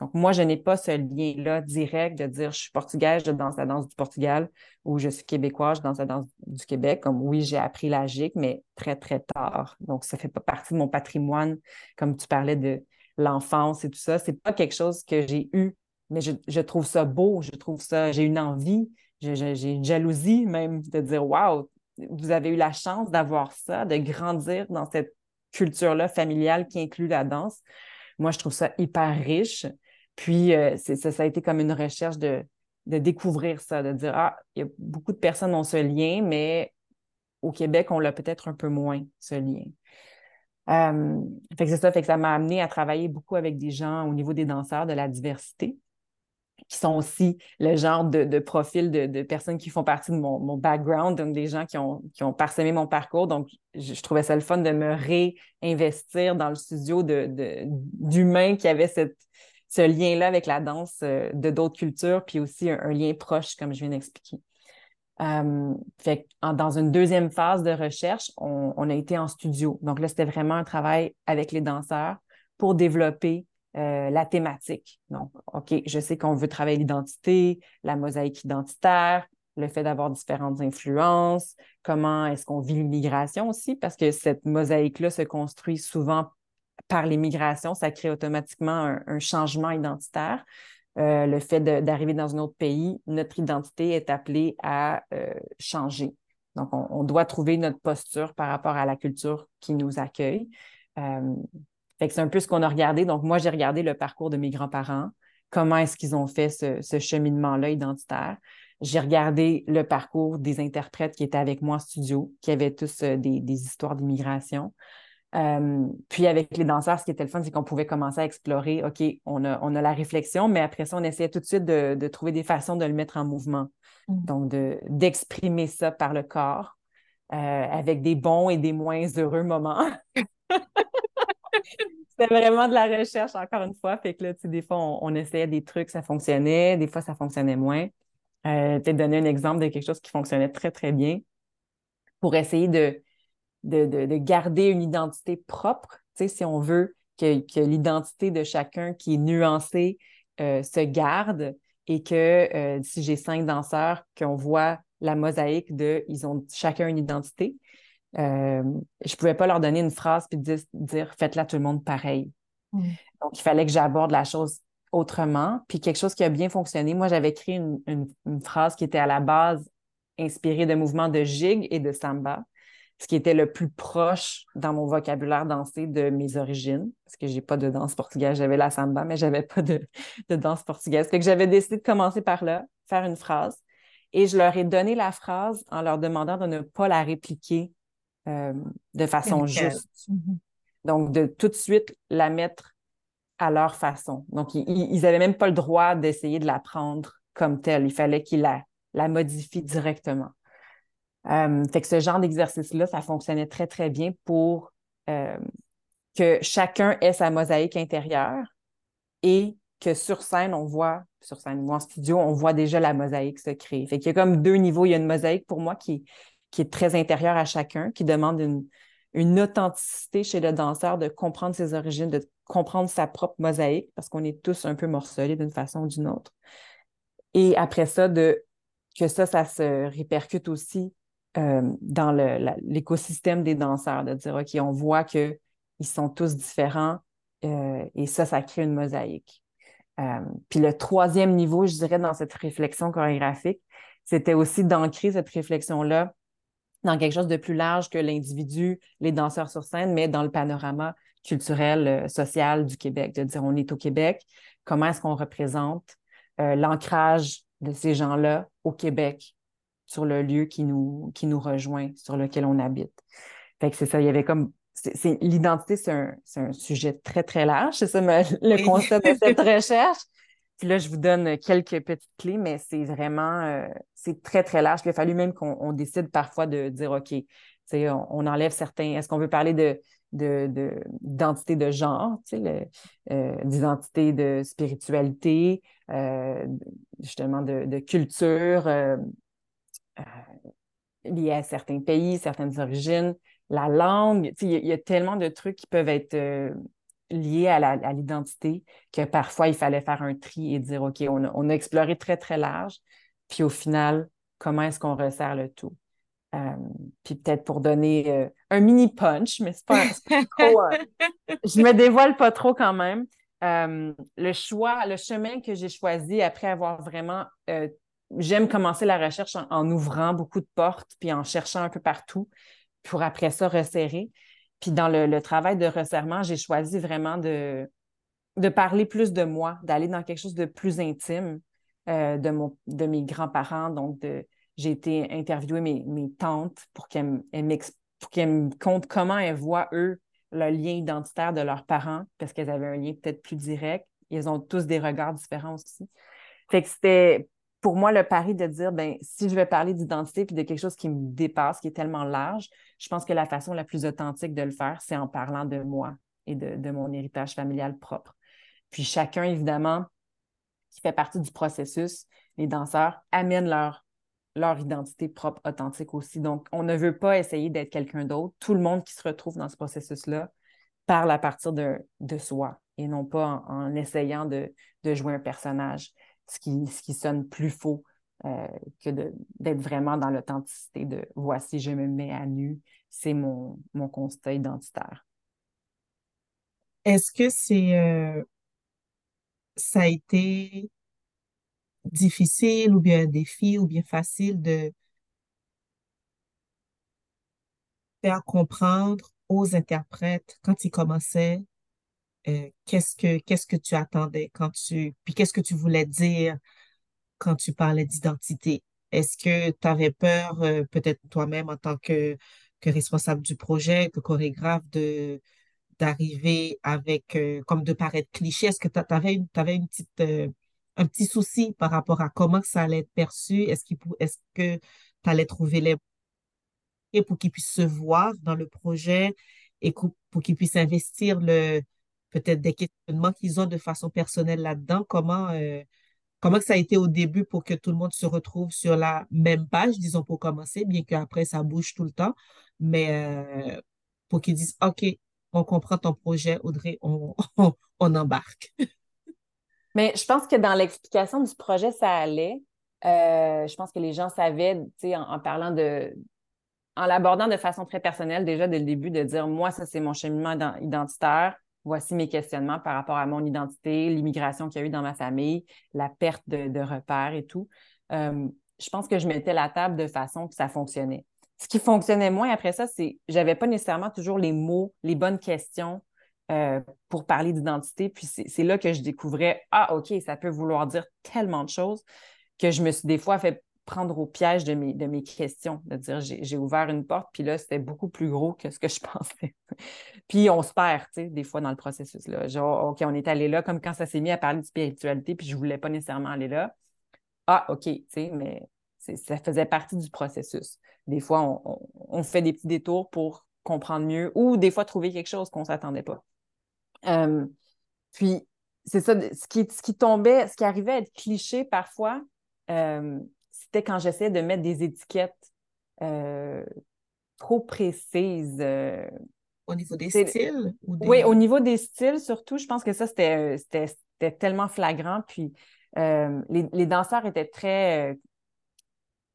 Donc, moi, je n'ai pas ce lien-là direct de dire je suis portugaise, je danse la danse du Portugal ou je suis québécoise, je danse la danse du Québec. Comme oui, j'ai appris la gigue, mais très, très tard. Donc, ça ne fait pas partie de mon patrimoine, comme tu parlais de l'enfance et tout ça. C'est pas quelque chose que j'ai eu, mais je, trouve ça beau, je trouve ça, j'ai une envie, j'ai une jalousie même de dire Waouh, vous avez eu la chance d'avoir ça, de grandir dans cette culture-là familiale qui inclut la danse. Moi, je trouve ça hyper riche. Puis, euh, ça, ça, a été comme une recherche de, découvrir ça, de dire, ah, il y a beaucoup de personnes ont ce lien, mais au Québec, on l'a peut-être un peu moins, ce lien. Euh, fait que c'est ça, fait que ça m'a amené à travailler beaucoup avec des gens au niveau des danseurs de la diversité, qui sont aussi le genre de, profil de, personnes qui font partie de mon, background, donc des gens qui ont, qui ont parsemé mon parcours. Donc, je, trouvais ça le fun de me réinvestir dans le studio d'humains qui avaient cette, ce lien-là avec la danse euh, de d'autres cultures, puis aussi un, lien proche, comme je viens d'expliquer. Euh, fait dans une deuxième phase de recherche, on, a été en studio. Donc là, c'était vraiment un travail avec les danseurs pour développer euh, la thématique. Donc, OK, je sais qu'on veut travailler l'identité, la mosaïque identitaire, le fait d'avoir différentes influences, comment est-ce qu'on vit l'immigration aussi, parce que cette mosaïque-là se construit souvent par l'immigration, ça crée automatiquement un, changement identitaire. Euh, le fait d'arriver dans un autre pays, notre identité est appelée à euh, changer. Donc, on, doit trouver notre posture par rapport à la culture qui nous accueille. Euh, c'est un peu ce qu'on a regardé. Donc, moi, j'ai regardé le parcours de mes grands-parents, comment est-ce qu'ils ont fait ce, cheminement-là identitaire. J'ai regardé le parcours des interprètes qui étaient avec moi en studio, qui avaient tous des histoires d'immigration. Euh, puis avec les danseurs, ce qui était le fun, c'est qu'on pouvait commencer à explorer, OK, on a, on a la réflexion, mais après ça, on essayait tout de suite de, trouver des façons de le mettre en mouvement. Mm. Donc, d'exprimer ça par le corps euh, avec des bons et des moins heureux moments. C'était vraiment de la recherche, encore une fois. Fait que là, tu sais, des fois, on, essayait des trucs, ça fonctionnait, des fois, ça fonctionnait moins. Euh, Peut-être donner un exemple de quelque chose qui fonctionnait très, très bien pour essayer de, de, garder une identité propre, si on veut que, l'identité de chacun qui est nuancée euh, se garde et que euh, si j'ai cinq danseurs, qu'on voit la mosaïque de ils ont chacun une identité, euh, je ne pouvais pas leur donner une phrase puis dire, faites-la tout le monde pareil. Donc, il fallait que j'aborde la chose autrement. Puis quelque chose qui a bien fonctionné, moi, j'avais créé une, une, phrase qui était à la base inspirée de mouvements de jig et de samba ce qui était le plus proche dans mon vocabulaire dansé de mes origines, parce que j'ai pas de danse portugaise, j'avais la samba, mais j'avais pas de, danse portugaise. Fait que j'avais décidé de commencer par là, faire une phrase, et je leur ai donné la phrase en leur demandant de ne pas la répliquer euh, de façon juste. Mm-hmm. Donc, de tout de suite la mettre à leur façon. Donc, ils n'avaient même pas le droit d'essayer de la prendre comme telle. Il fallait qu'ils la, la modifient directement. Euh, fait que ce genre d'exercice-là, ça fonctionnait très, très bien pour euh, que chacun ait sa mosaïque intérieure et que sur scène, on voit, sur scène ou en studio, on voit déjà la mosaïque se créer. Fait qu'il y a comme deux niveaux. Il y a une mosaïque pour moi qui, qui est très intérieure à chacun, qui demande une, une authenticité chez le danseur de comprendre ses origines, de comprendre sa propre mosaïque, parce qu'on est tous un peu morcelés d'une façon ou d'une autre. Et après ça, de que ça, ça se répercute aussi euh, dans l'écosystème des danseurs, de dire, OK, on voit qu'ils sont tous différents euh, et ça, ça crée une mosaïque. Euh, puis le troisième niveau, je dirais, dans cette réflexion chorégraphique, c'était aussi d'ancrer cette réflexion-là dans quelque chose de plus large que l'individu, les danseurs sur scène, mais dans le panorama culturel, social du Québec, de dire on est au Québec, comment est-ce qu'on représente l'ancrage de ces gens-là au Québec, sur le lieu qui nous, qui nous rejoint, sur lequel on habite. Fait que c'est ça, il y avait comme l'identité, c'est un, un, sujet très, très large. C'est ça le concept de cette recherche. Puis là, je vous donne quelques petites clés, mais c'est vraiment, euh, c'est très, très large. Puis il a fallu même qu'on décide parfois de dire, OK, on, on enlève certains, est-ce qu'on veut parler de, d'identité de, de, genre, euh, d'identité de spiritualité, euh, justement de, de culture, euh, liées à certains pays, certaines origines, la langue. Il y, a tellement de trucs qui peuvent être euh, liés à l'identité que parfois, il fallait faire un tri et dire, OK, on a, exploré très, très large. Puis au final, comment est-ce qu'on resserre le tout? Euh, puis peut-être pour donner euh, un mini punch, mais c'est pas, pas trop. je me dévoile pas trop quand même. le choix, le chemin que j'ai choisi après avoir vraiment j'aime commencer la recherche en, ouvrant beaucoup de portes, puis en cherchant un peu partout, pour après ça resserrer. Puis dans le, travail de resserrement, j'ai choisi vraiment de, de parler plus de moi, d'aller dans quelque chose de plus intime euh, de, mon, de mes grands-parents. Donc, j'ai été interviewer mes, mes tantes pour qu'elles me content comment elles voient, eux, le lien identitaire de leurs parents, parce qu'elles avaient un lien peut-être plus direct. Ils ont tous des regards différents aussi. Fait que c'était pour moi, le pari de dire, ben, si je vais parler d'identité puis de quelque chose qui me dépasse, qui est tellement large, je pense que la façon la plus authentique de le faire, c'est en parlant de moi et de, mon héritage familial propre. Puis chacun, évidemment, qui fait partie du processus, les danseurs amènent leur, identité propre, authentique aussi. Donc, on ne veut pas essayer d'être quelqu'un d'autre. Tout le monde qui se retrouve dans ce processus-là parle à partir de, soi et non pas en, essayant de jouer un personnage ce qui, sonne plus faux euh, que d'être vraiment dans l'authenticité de voici, je me mets à nu, c'est mon, mon constat identitaire. Est-ce que c'est euh, ça a été difficile ou bien un défi ou bien facile de faire comprendre aux interprètes quand ils commençaient euh, qu'est-ce que qu'est-ce que tu attendais quand tu puis qu'est-ce que tu voulais dire quand tu parlais d'identité? Est-ce que tu avais peur, euh, peut-être toi-même en tant que, que responsable du projet, que chorégraphe, de d'arriver avec euh, comme de paraître cliché? Est-ce que tu avais, une, petite un petit souci par rapport à comment ça allait être perçu? Est-ce qu'il est-ce que tu allais trouver les pour qu'ils puissent se voir dans le projet et pour qu'ils puissent investir le, peut-être des questionnements qu'ils ont de façon personnelle là-dedans. Comment, euh, comment ça a été au début pour que tout le monde se retrouve sur la même page, disons pour commencer, bien qu'après ça bouge tout le temps, mais euh, pour qu'ils disent, OK, on comprend ton projet, Audrey, on, on, embarque. mais je pense que dans l'explication du projet, ça allait. Euh, je pense que les gens savaient, tu sais, en, parlant de, en l'abordant de façon très personnelle déjà dès le début, de dire moi, ça c'est mon cheminement identitaire voici mes questionnements par rapport à mon identité, l'immigration qu'il y a eu dans ma famille, la perte de, repères et tout. Euh, je pense que je mettais la table de façon que ça fonctionnait. Ce qui fonctionnait moins après ça, c'est j'avais pas nécessairement toujours les mots, les bonnes questions euh, pour parler d'identité. Puis c'est là que je découvrais Ah, OK, ça peut vouloir dire tellement de choses que je me suis des fois fait prendre au piège de mes, de mes questions, de dire j'ai ouvert une porte, puis là, c'était beaucoup plus gros que ce que je pensais. puis on se perd, tu sais, des fois dans le processus. Là. Genre, OK, on est allé là, comme quand ça s'est mis à parler de spiritualité, puis je ne voulais pas nécessairement aller là. Ah, OK, tu sais, mais ça faisait partie du processus. Des fois, on, on, fait des petits détours pour comprendre mieux ou des fois trouver quelque chose qu'on ne s'attendait pas. Puis, c'est ça, ce qui, ce qui tombait, ce qui arrivait à être cliché parfois, c'était quand j'essayais de mettre des étiquettes euh, trop précises. Euh, au niveau des styles? Oui, au niveau des styles, surtout, je pense que ça, c'était euh, tellement flagrant. Puis les, danseurs étaient très.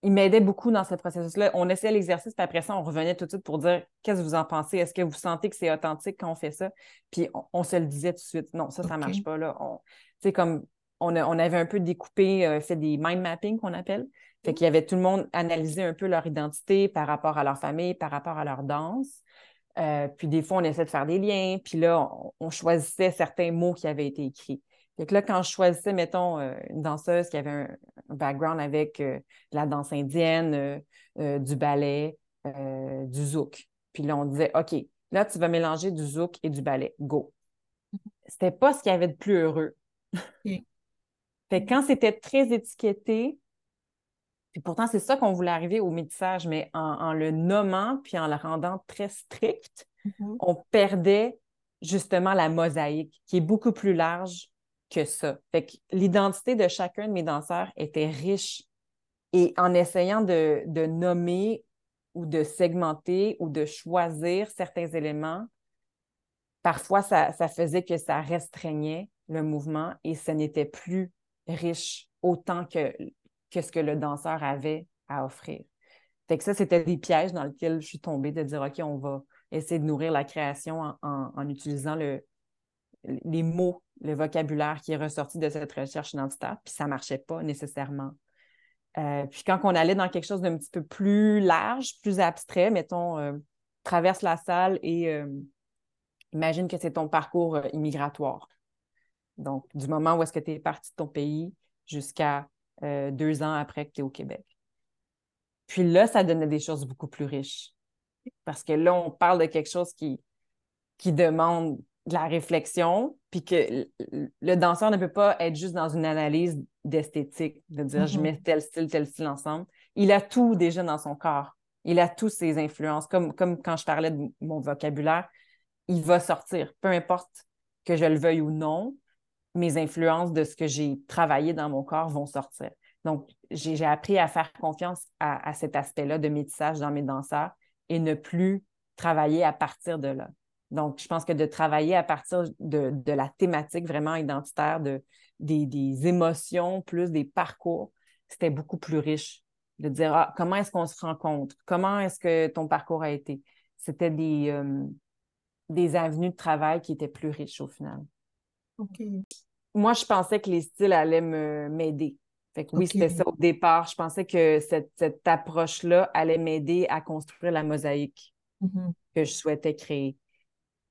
ils m'aidaient beaucoup dans ce processus-là. On essayait l'exercice, puis après ça, on revenait tout de suite pour dire qu'est-ce que vous en pensez? Est-ce que vous sentez que c'est authentique quand on fait ça? Puis on, se le disait tout de suite. Non, ça, ça ne marche pas. Là. On, comme on, avait un peu découpé, euh, fait des mind mapping qu'on appelle. Fait qu'il y avait tout le monde analysé un peu leur identité par rapport à leur famille, par rapport à leur danse. Euh, puis des fois, on essaie de faire des liens, puis là, on, choisissait certains mots qui avaient été écrits. Fait que là, quand je choisissais, mettons, euh, une danseuse qui avait un, background avec la danse indienne, du ballet, du zouk. Puis là, on disait, OK, là, tu vas mélanger du zouk et du ballet. Go. Mm-hmm. C'était pas ce qu'il y avait de plus heureux. Fait quand c'était très étiqueté, puis pourtant, c'est ça qu'on voulait arriver au métissage, mais en, le nommant puis en le rendant très strict, mm-hmm. on perdait justement la mosaïque, qui est beaucoup plus large que ça. Fait que l'identité de chacun de mes danseurs était riche. Et en essayant de, nommer ou de segmenter ou de choisir certains éléments, parfois ça, faisait que ça restreignait le mouvement et ce n'était plus riche autant que, ce que le danseur avait à offrir. Fait ça, c'était des pièges dans lesquels je suis tombée de dire, OK, on va essayer de nourrir la création en, utilisant le, les mots, le vocabulaire qui est ressorti de cette recherche identitaire, puis ça ne marchait pas nécessairement. Euh, puis quand on allait dans quelque chose d'un petit peu plus large, plus abstrait, mettons, euh, traverse la salle et euh, imagine que c'est ton parcours immigratoire. Donc, du moment où est-ce que tu es parti de ton pays jusqu'à deux ans après que tu es au Québec. Puis là, ça donnait des choses beaucoup plus riches. Parce que là, on parle de quelque chose qui, qui demande de la réflexion, puis que le danseur ne peut pas être juste dans une analyse d'esthétique, de dire je mm-hmm. mets tel style, tel style ensemble. Il a tout déjà dans son corps. Il a toutes ses influences. Comme, comme quand je parlais de mon vocabulaire, il va sortir. Peu importe que je le veuille ou non, mes influences de ce que j'ai travaillé dans mon corps vont sortir. Donc, j'ai appris à faire confiance à, cet aspect-là de métissage dans mes danseurs et ne plus travailler à partir de là. Donc, je pense que de travailler à partir de, la thématique vraiment identitaire, de, des, émotions plus des parcours, c'était beaucoup plus riche de dire ah, comment est-ce qu'on se rencontre, comment est-ce que ton parcours a été? C'était des, euh, des avenues de travail qui étaient plus riches au final. Moi, je pensais que les styles allaient m'aider. Fait que oui, c'était ça au départ. Je pensais que cette, cette approche-là allait m'aider à construire la mosaïque mm-hmm. que je souhaitais créer.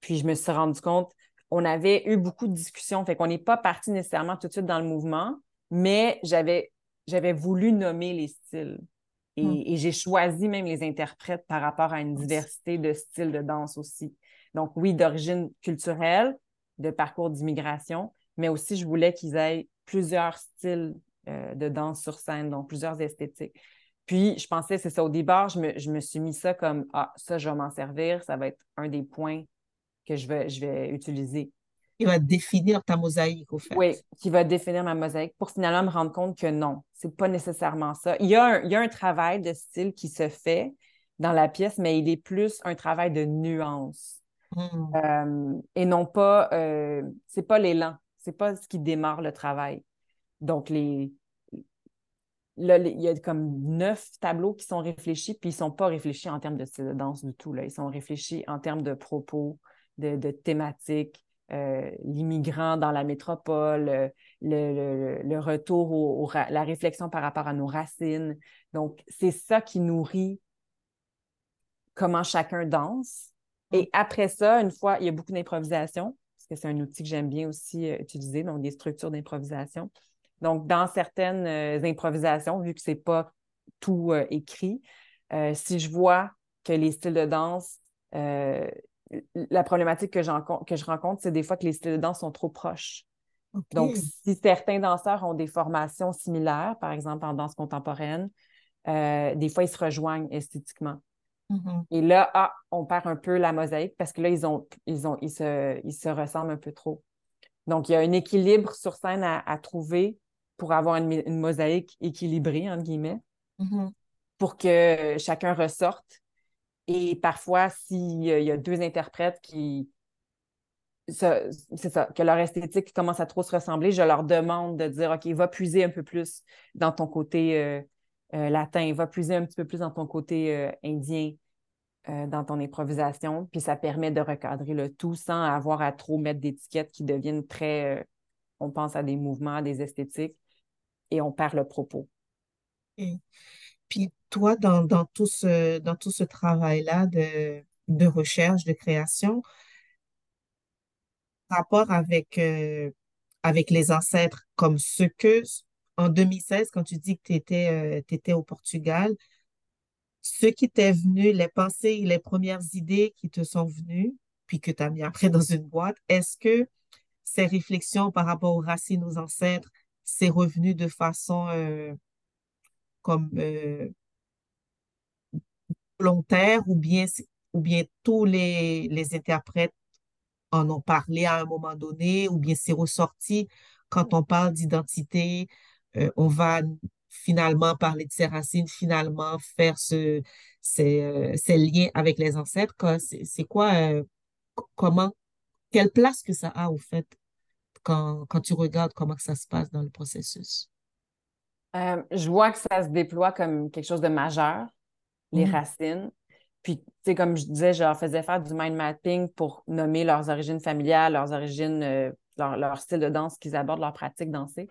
Puis je me suis rendu compte, on avait eu beaucoup de discussions, fait qu'on n'est pas parti nécessairement tout de suite dans le mouvement, mais j'avais, j'avais voulu nommer les styles. Et, et j'ai choisi même les interprètes par rapport à une diversité de styles de danse aussi. Donc oui, d'origine culturelle, de parcours d'immigration, mais aussi je voulais qu'ils aient plusieurs styles euh, de danse sur scène, donc plusieurs esthétiques. Puis, je pensais, c'est ça, au départ, je me, je me, suis mis ça comme, ah, ça, je vais m'en servir, ça va être un des points que je vais, je vais utiliser. Il va définir ta mosaïque, au fait. Oui, qui va définir ma mosaïque pour finalement me rendre compte que non, c'est pas nécessairement ça. Il y, a un, il y a un travail de style qui se fait dans la pièce, mais il est plus un travail de nuance. Hmm. Euh, et non pas, euh, c'est pas l'élan, c'est pas ce qui démarre le travail. Donc, les, Là, il y a comme neuf tableaux qui sont réfléchis, puis ils sont pas réfléchis en termes de de danse du tout. Là. Ils sont réfléchis en termes de propos, de, thématiques, euh, l'immigrant dans la métropole, euh, le, retour au, la réflexion par rapport à nos racines. Donc, c'est ça qui nourrit comment chacun danse. Et après ça, une fois, il y a beaucoup d'improvisation, parce que c'est un outil que j'aime bien aussi euh, utiliser, donc des structures d'improvisation. Donc, dans certaines improvisations, vu que ce n'est pas tout écrit, si je vois que les styles de danse la problématique que, que je rencontre, c'est des fois que les styles de danse sont trop proches. Donc, si certains danseurs ont des formations similaires, par exemple en danse contemporaine, euh, des fois, ils se rejoignent esthétiquement. Mm-hmm. Et là, ah, on perd un peu la mosaïque parce que là, ils, ont, ils, ont, ils, se, ils se ressemblent un peu trop. Donc, il y a un équilibre sur scène à, trouver pour avoir une, mosaïque équilibrée, entre guillemets, mm-hmm. pour que chacun ressorte et parfois, s'il y a deux interprètes qui. C'est ça, que leur esthétique commence à trop se ressembler, je leur demande de dire OK, va puiser un peu plus dans ton côté euh, latin, va puiser un petit peu plus dans ton côté euh, indien, dans ton improvisation. Puis ça permet de recadrer le tout sans avoir à trop mettre d'étiquettes qui deviennent très. on pense à des mouvements, à des esthétiques et on perd le propos. Puis toi, dans, tout ce, dans tout ce travail-là de, de recherche, de création, rapport avec, euh, avec les ancêtres, comme ce que, en 2016, quand tu dis que tu étais, euh, au Portugal, ce qui t'est venu, les pensées, les premières idées qui te sont venues, puis que tu as mis après dans une boîte, est-ce que ces réflexions par rapport aux racines, aux ancêtres, c'est revenu de façon euh, comme euh, volontaire ou bien, ou bien tous les, les interprètes en ont parlé à un moment donné ou bien c'est ressorti quand on parle d'identité, euh, on va finalement parler de ses racines, finalement faire ce, ces, ces liens avec les ancêtres. C'est quoi, comment, quelle place que ça a au fait quand, quand tu regardes comment ça se passe dans le processus? je vois que ça se déploie comme quelque chose de majeur, les mm-hmm. racines. Puis, tu sais, comme je disais, je leur faisais faire du mind mapping pour nommer leurs origines familiales, leurs origines, euh, leur, style de danse qu'ils abordent, leur pratique dansée.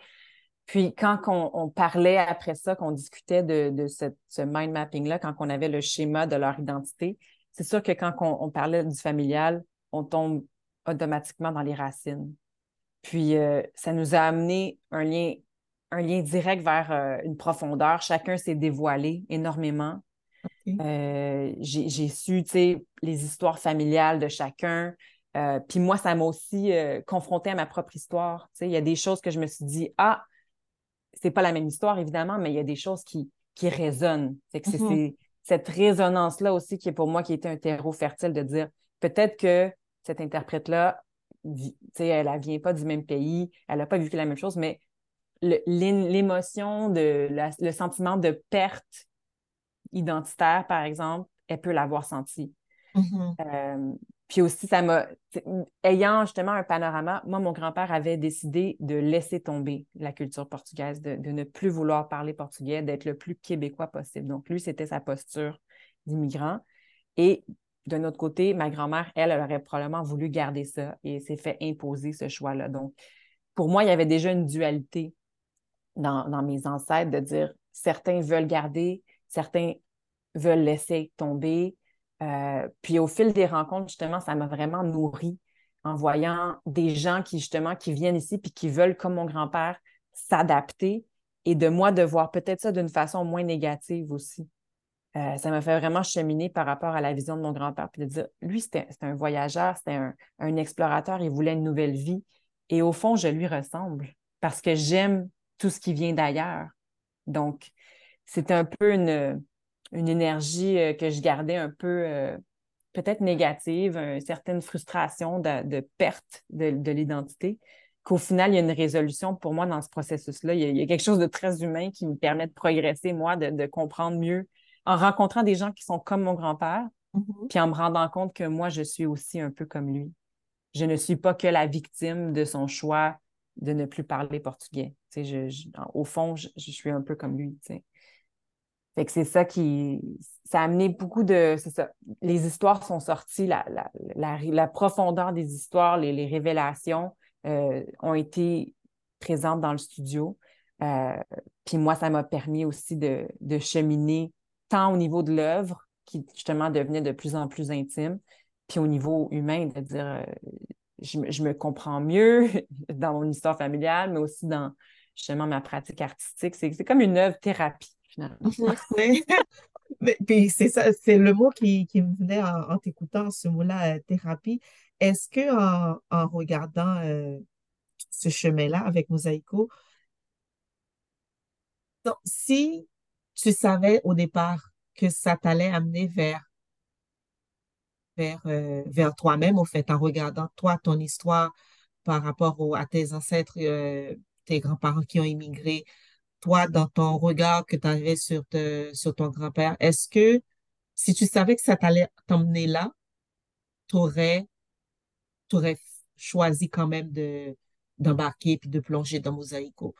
Puis, quand on, parlait après ça, qu'on discutait de, ce mind mapping-là, quand on avait le schéma de leur identité, c'est sûr que quand on, parlait du familial, on tombe automatiquement dans les racines. Puis, euh, ça nous a amené un lien, un lien direct vers euh, une profondeur. Chacun s'est dévoilé énormément. Euh, j'ai su, tu sais, les histoires familiales de chacun. Euh, puis moi, ça m'a aussi euh, confronté à ma propre histoire. Tu sais, il y a des choses que je me suis dit, ah, c'est pas la même histoire, évidemment, mais il y a des choses qui, qui résonnent. C'est que mm-hmm. c'est cette résonance-là aussi qui est pour moi qui était un terreau fertile de dire, peut-être que cette interprète-là, elle ne vient pas du même pays, elle n'a pas vécu la même chose, mais l'émotion, de le sentiment de perte identitaire, par exemple, elle peut l'avoir senti. Mm-hmm. Euh, puis aussi, ça m'a. Ayant justement un panorama, moi, mon grand-père avait décidé de laisser tomber la culture portugaise, de, ne plus vouloir parler portugais, d'être le plus québécois possible. Donc, lui, c'était sa posture d'immigrant. Et d'un autre côté, ma grand-mère, elle, elle aurait probablement voulu garder ça et s'est fait imposer ce choix-là. Donc, pour moi, il y avait déjà une dualité dans, dans mes ancêtres de dire certains veulent garder certains veulent laisser tomber. Euh, puis au fil des rencontres, justement, ça m'a vraiment nourri en voyant des gens qui, justement, qui viennent ici puis qui veulent, comme mon grand-père, s'adapter et de moi de voir peut-être ça d'une façon moins négative aussi. Euh, ça m'a fait vraiment cheminer par rapport à la vision de mon grand-père, puis de dire, lui, c'était un voyageur, c'était un, explorateur, il voulait une nouvelle vie. Et au fond, je lui ressemble parce que j'aime tout ce qui vient d'ailleurs. Donc, c'était un peu une, une énergie euh, que je gardais un peu euh, peut-être négative, une certaine frustration de, perte de, l'identité, qu'au final, il y a une résolution pour moi dans ce processus-là. Il, y a quelque chose de très humain qui me permet de progresser, moi, de, comprendre mieux en rencontrant des gens qui sont comme mon grand-père, mm-hmm. puis en me rendant compte que moi, je suis aussi un peu comme lui. Je ne suis pas que la victime de son choix de ne plus parler portugais. au fond, je, suis un peu comme lui c'est ça qui. Ça a amené beaucoup de. Les histoires sont sorties, la, la, profondeur des histoires, les, révélations euh, ont été présentes dans le studio. Euh, puis moi, ça m'a permis aussi de, cheminer tant au niveau de l'œuvre, qui justement devenait de plus en plus intime, puis au niveau humain, de dire euh, je, me comprends mieux dans mon histoire familiale, mais aussi dans justement ma pratique artistique. C'est comme une œuvre thérapie puis c'est ça, c'est le mot qui, me venait en, t'écoutant, ce mot-là, euh, thérapie. Est-ce que en, regardant euh, ce chemin-là avec Mosaïco, si tu savais au départ que ça t'allait amener vers vers, euh, vers toi-même, au fait, en regardant toi, ton histoire par rapport à tes ancêtres, tes grands-parents qui ont immigré, toi, dans ton regard que tu avais sur, ton grand-père, est-ce que si tu savais que ça t'allait t'emmener là, tu aurais, choisi quand même de d'embarquer puis de plonger dans Mosaïco?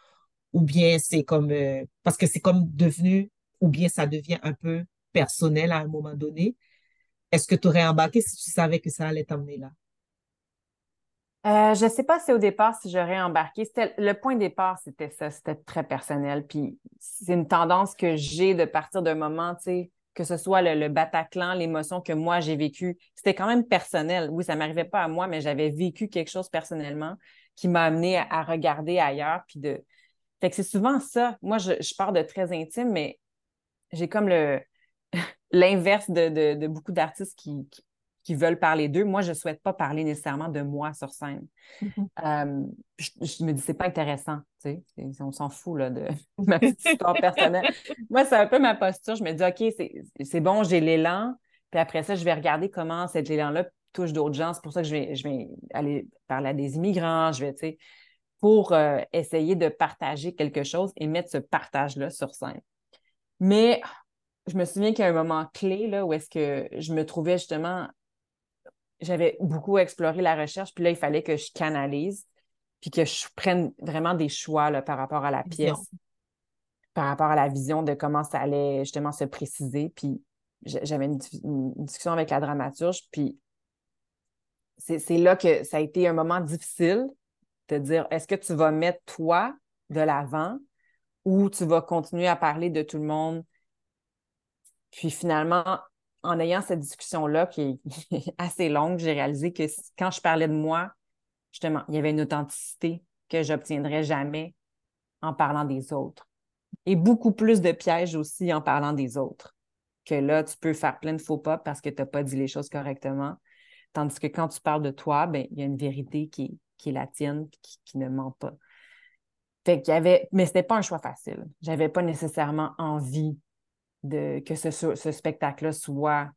Ou bien c'est comme, euh, parce que c'est comme devenu, ou bien ça devient un peu personnel à un moment donné. Est-ce que tu aurais embarqué si tu savais que ça allait t'emmener là? Euh, je ne sais pas si au départ, si j'aurais embarqué. Le point de départ, c'était ça, c'était très personnel. Puis c'est une tendance que j'ai de partir d'un moment, tu sais, que ce soit le, Bataclan, l'émotion que moi j'ai vécue. C'était quand même personnel. Oui, ça ne m'arrivait pas à moi, mais j'avais vécu quelque chose personnellement qui m'a amené à, regarder ailleurs. Puis de... Fait que c'est souvent ça. Moi, je, pars de très intime, mais j'ai comme le l'inverse de, beaucoup d'artistes qui veulent parler d'eux. Moi, je ne souhaite pas parler nécessairement de moi sur scène. Mm-hmm. Euh, je, me dis, c'est pas intéressant. Tu sais, on s'en fout là, de ma petite histoire personnelle. Moi, c'est un peu ma posture. Je me dis, OK, c'est bon, j'ai l'élan. Puis après ça, je vais regarder comment cet élan-là touche d'autres gens. C'est pour ça que je vais, je vais aller parler à des immigrants. Je vais, tu sais, pour euh, essayer de partager quelque chose et mettre ce partage-là sur scène. Mais je me souviens qu'il y a un moment clé là, où est-ce que je me trouvais justement, j'avais beaucoup exploré la recherche, puis là, il fallait que je canalise, puis que je prenne vraiment des choix là, par rapport à la pièce, par rapport à la vision de comment ça allait justement se préciser. Puis j'avais une, discussion avec la dramaturge, puis c'est là que ça a été un moment difficile de dire est-ce que tu vas mettre toi de l'avant ou tu vas continuer à parler de tout le monde? Puis finalement, en ayant cette discussion-là qui est assez longue, j'ai réalisé que quand je parlais de moi, justement, il y avait une authenticité que j'obtiendrais jamais en parlant des autres. Et beaucoup plus de pièges aussi en parlant des autres. Que là, tu peux faire plein de faux pas parce que tu n'as pas dit les choses correctement. Tandis que quand tu parles de toi, ben, il y a une vérité qui la tienne qui, qui ne ment pas. Fait qu'il y avait, mais ce n'était pas un choix facile. Je n'avais pas nécessairement envie de, que ce, ce spectacle-là soit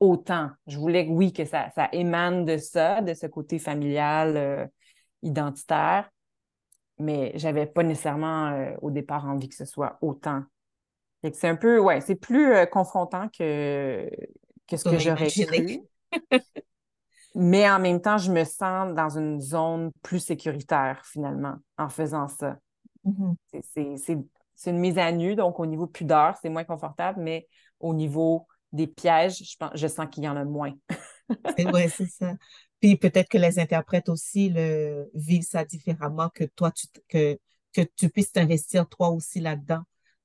autant. Je voulais, oui, que ça, ça émane de ça, de ce côté familial, euh, identitaire, mais j'avais pas nécessairement euh, au départ envie que ce soit autant. C'est un peu, ouais, c'est plus euh, confrontant que, que ce que j'aurais cru. mais en même temps, je me sens dans une zone plus sécuritaire, finalement, en faisant ça. Mm-hmm. C'est c'est une mise à nu, donc au niveau pudeur, c'est moins confortable, mais au niveau des pièges, je, pense, je sens qu'il y en a moins. oui, c'est ça. Puis peut-être que les interprètes aussi le, vivent ça différemment que toi, tu, que, que tu puisses t'investir toi aussi là-dedans.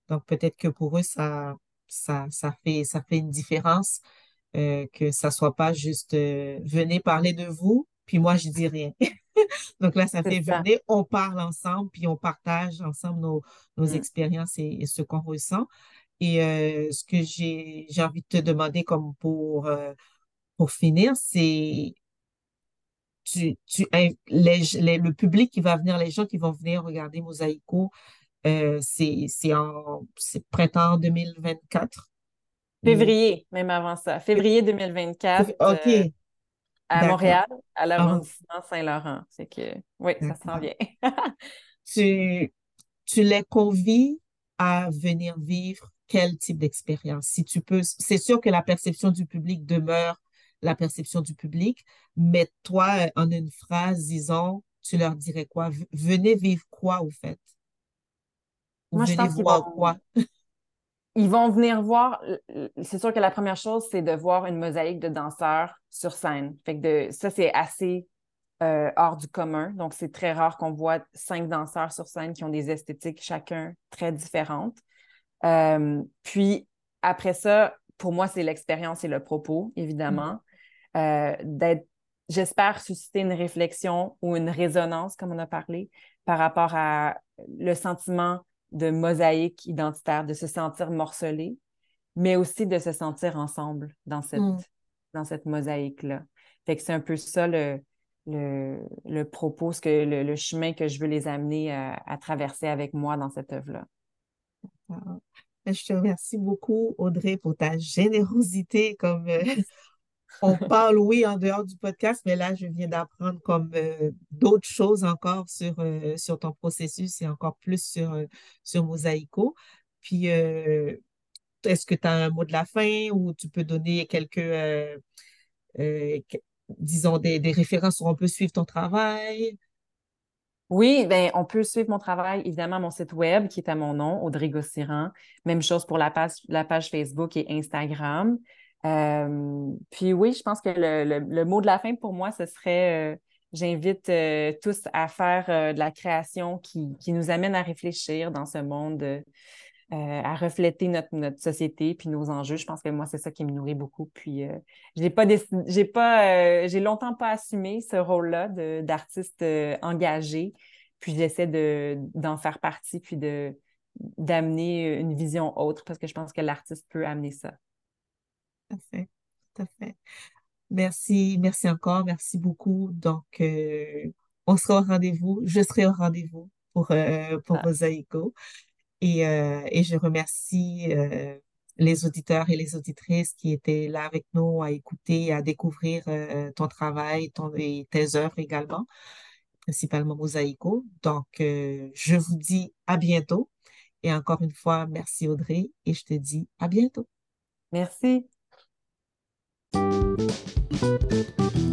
Donc peut-être que pour eux, ça, ça, ça, fait, ça fait une différence, euh, que ça soit pas juste euh, venez parler de vous, puis moi, je dis rien. Donc là, ça fait venir, on parle ensemble, puis on partage ensemble nos, nos mm. expériences et, ce qu'on ressent. Et euh, ce que j'ai envie de te demander comme pour, euh, pour finir, c'est tu, tu, le public qui va venir, les gens qui vont venir regarder Mosaïco, euh, c'est en printemps 2024. Février, même avant ça. Février 2024. OK à Montréal, à l'arrondissement Saint-Laurent. C'est que, oui, ça s'en vient. tu, tu les convies à venir vivre quel type d'expérience? Si tu peux, c'est sûr que la perception du public demeure la perception du public, mais toi, en une phrase, disons, tu leur dirais quoi? Venez vivre quoi, au fait? Moi, venez je pense voir quoi? Ils vont venir voir. C'est sûr que la première chose, c'est de voir une mosaïque de danseurs sur scène. Fait que de, ça, c'est assez euh, hors du commun. Donc, c'est très rare qu'on voit cinq danseurs sur scène qui ont des esthétiques chacun très différentes. Euh, puis, après ça, pour moi, c'est l'expérience et le propos, évidemment. Euh, d'être, j'espère, susciter une réflexion ou une résonance, comme on a parlé, par rapport à le sentiment de mosaïque identitaire, de se sentir morcelé, mais aussi de se sentir ensemble dans cette, mm. dans cette mosaïque-là. Fait que c'est un peu ça le, le, propos, ce que, le, chemin que je veux les amener à, traverser avec moi dans cette œuvre-là. Je te remercie beaucoup, Audrey, pour ta générosité comme, euh, on parle, oui, en dehors du podcast, mais là, je viens d'apprendre comme euh, d'autres choses encore sur, euh, sur ton processus et encore plus sur, euh, sur Mosaïco. Puis, est-ce que tu as un mot de la fin ou tu peux donner quelques, disons, des, références où on peut suivre ton travail? Oui, ben, on peut suivre mon travail, évidemment, mon site web qui est à mon nom, Audrey Gossiran. Même chose pour la page Facebook et Instagram. Euh, puis oui, je pense que le, mot de la fin pour moi, ce serait euh, j'invite euh, tous à faire de la création qui, nous amène à réfléchir dans ce monde, à refléter notre, notre, société puis nos enjeux. Je pense que moi, c'est ça qui me nourrit beaucoup. Puis j'ai pas j'ai pas j'ai longtemps pas assumé ce rôle-là d'artiste engagé. Puis j'essaie de, d'en faire partie puis d'amener une vision autre parce que je pense que l'artiste peut amener ça. Tout à fait, tout à fait. Merci, merci encore, merci beaucoup. Donc, euh, on sera au rendez-vous, je serai au rendez-vous pour, euh, pour ah. Et, euh, et je remercie les auditeurs et les auditrices qui étaient là avec nous à écouter, à découvrir ton travail ton, et tes œuvres également, principalement Mosaïco. Donc, je vous dis à bientôt Et encore une fois, merci Audrey et je te dis à bientôt. Merci. Música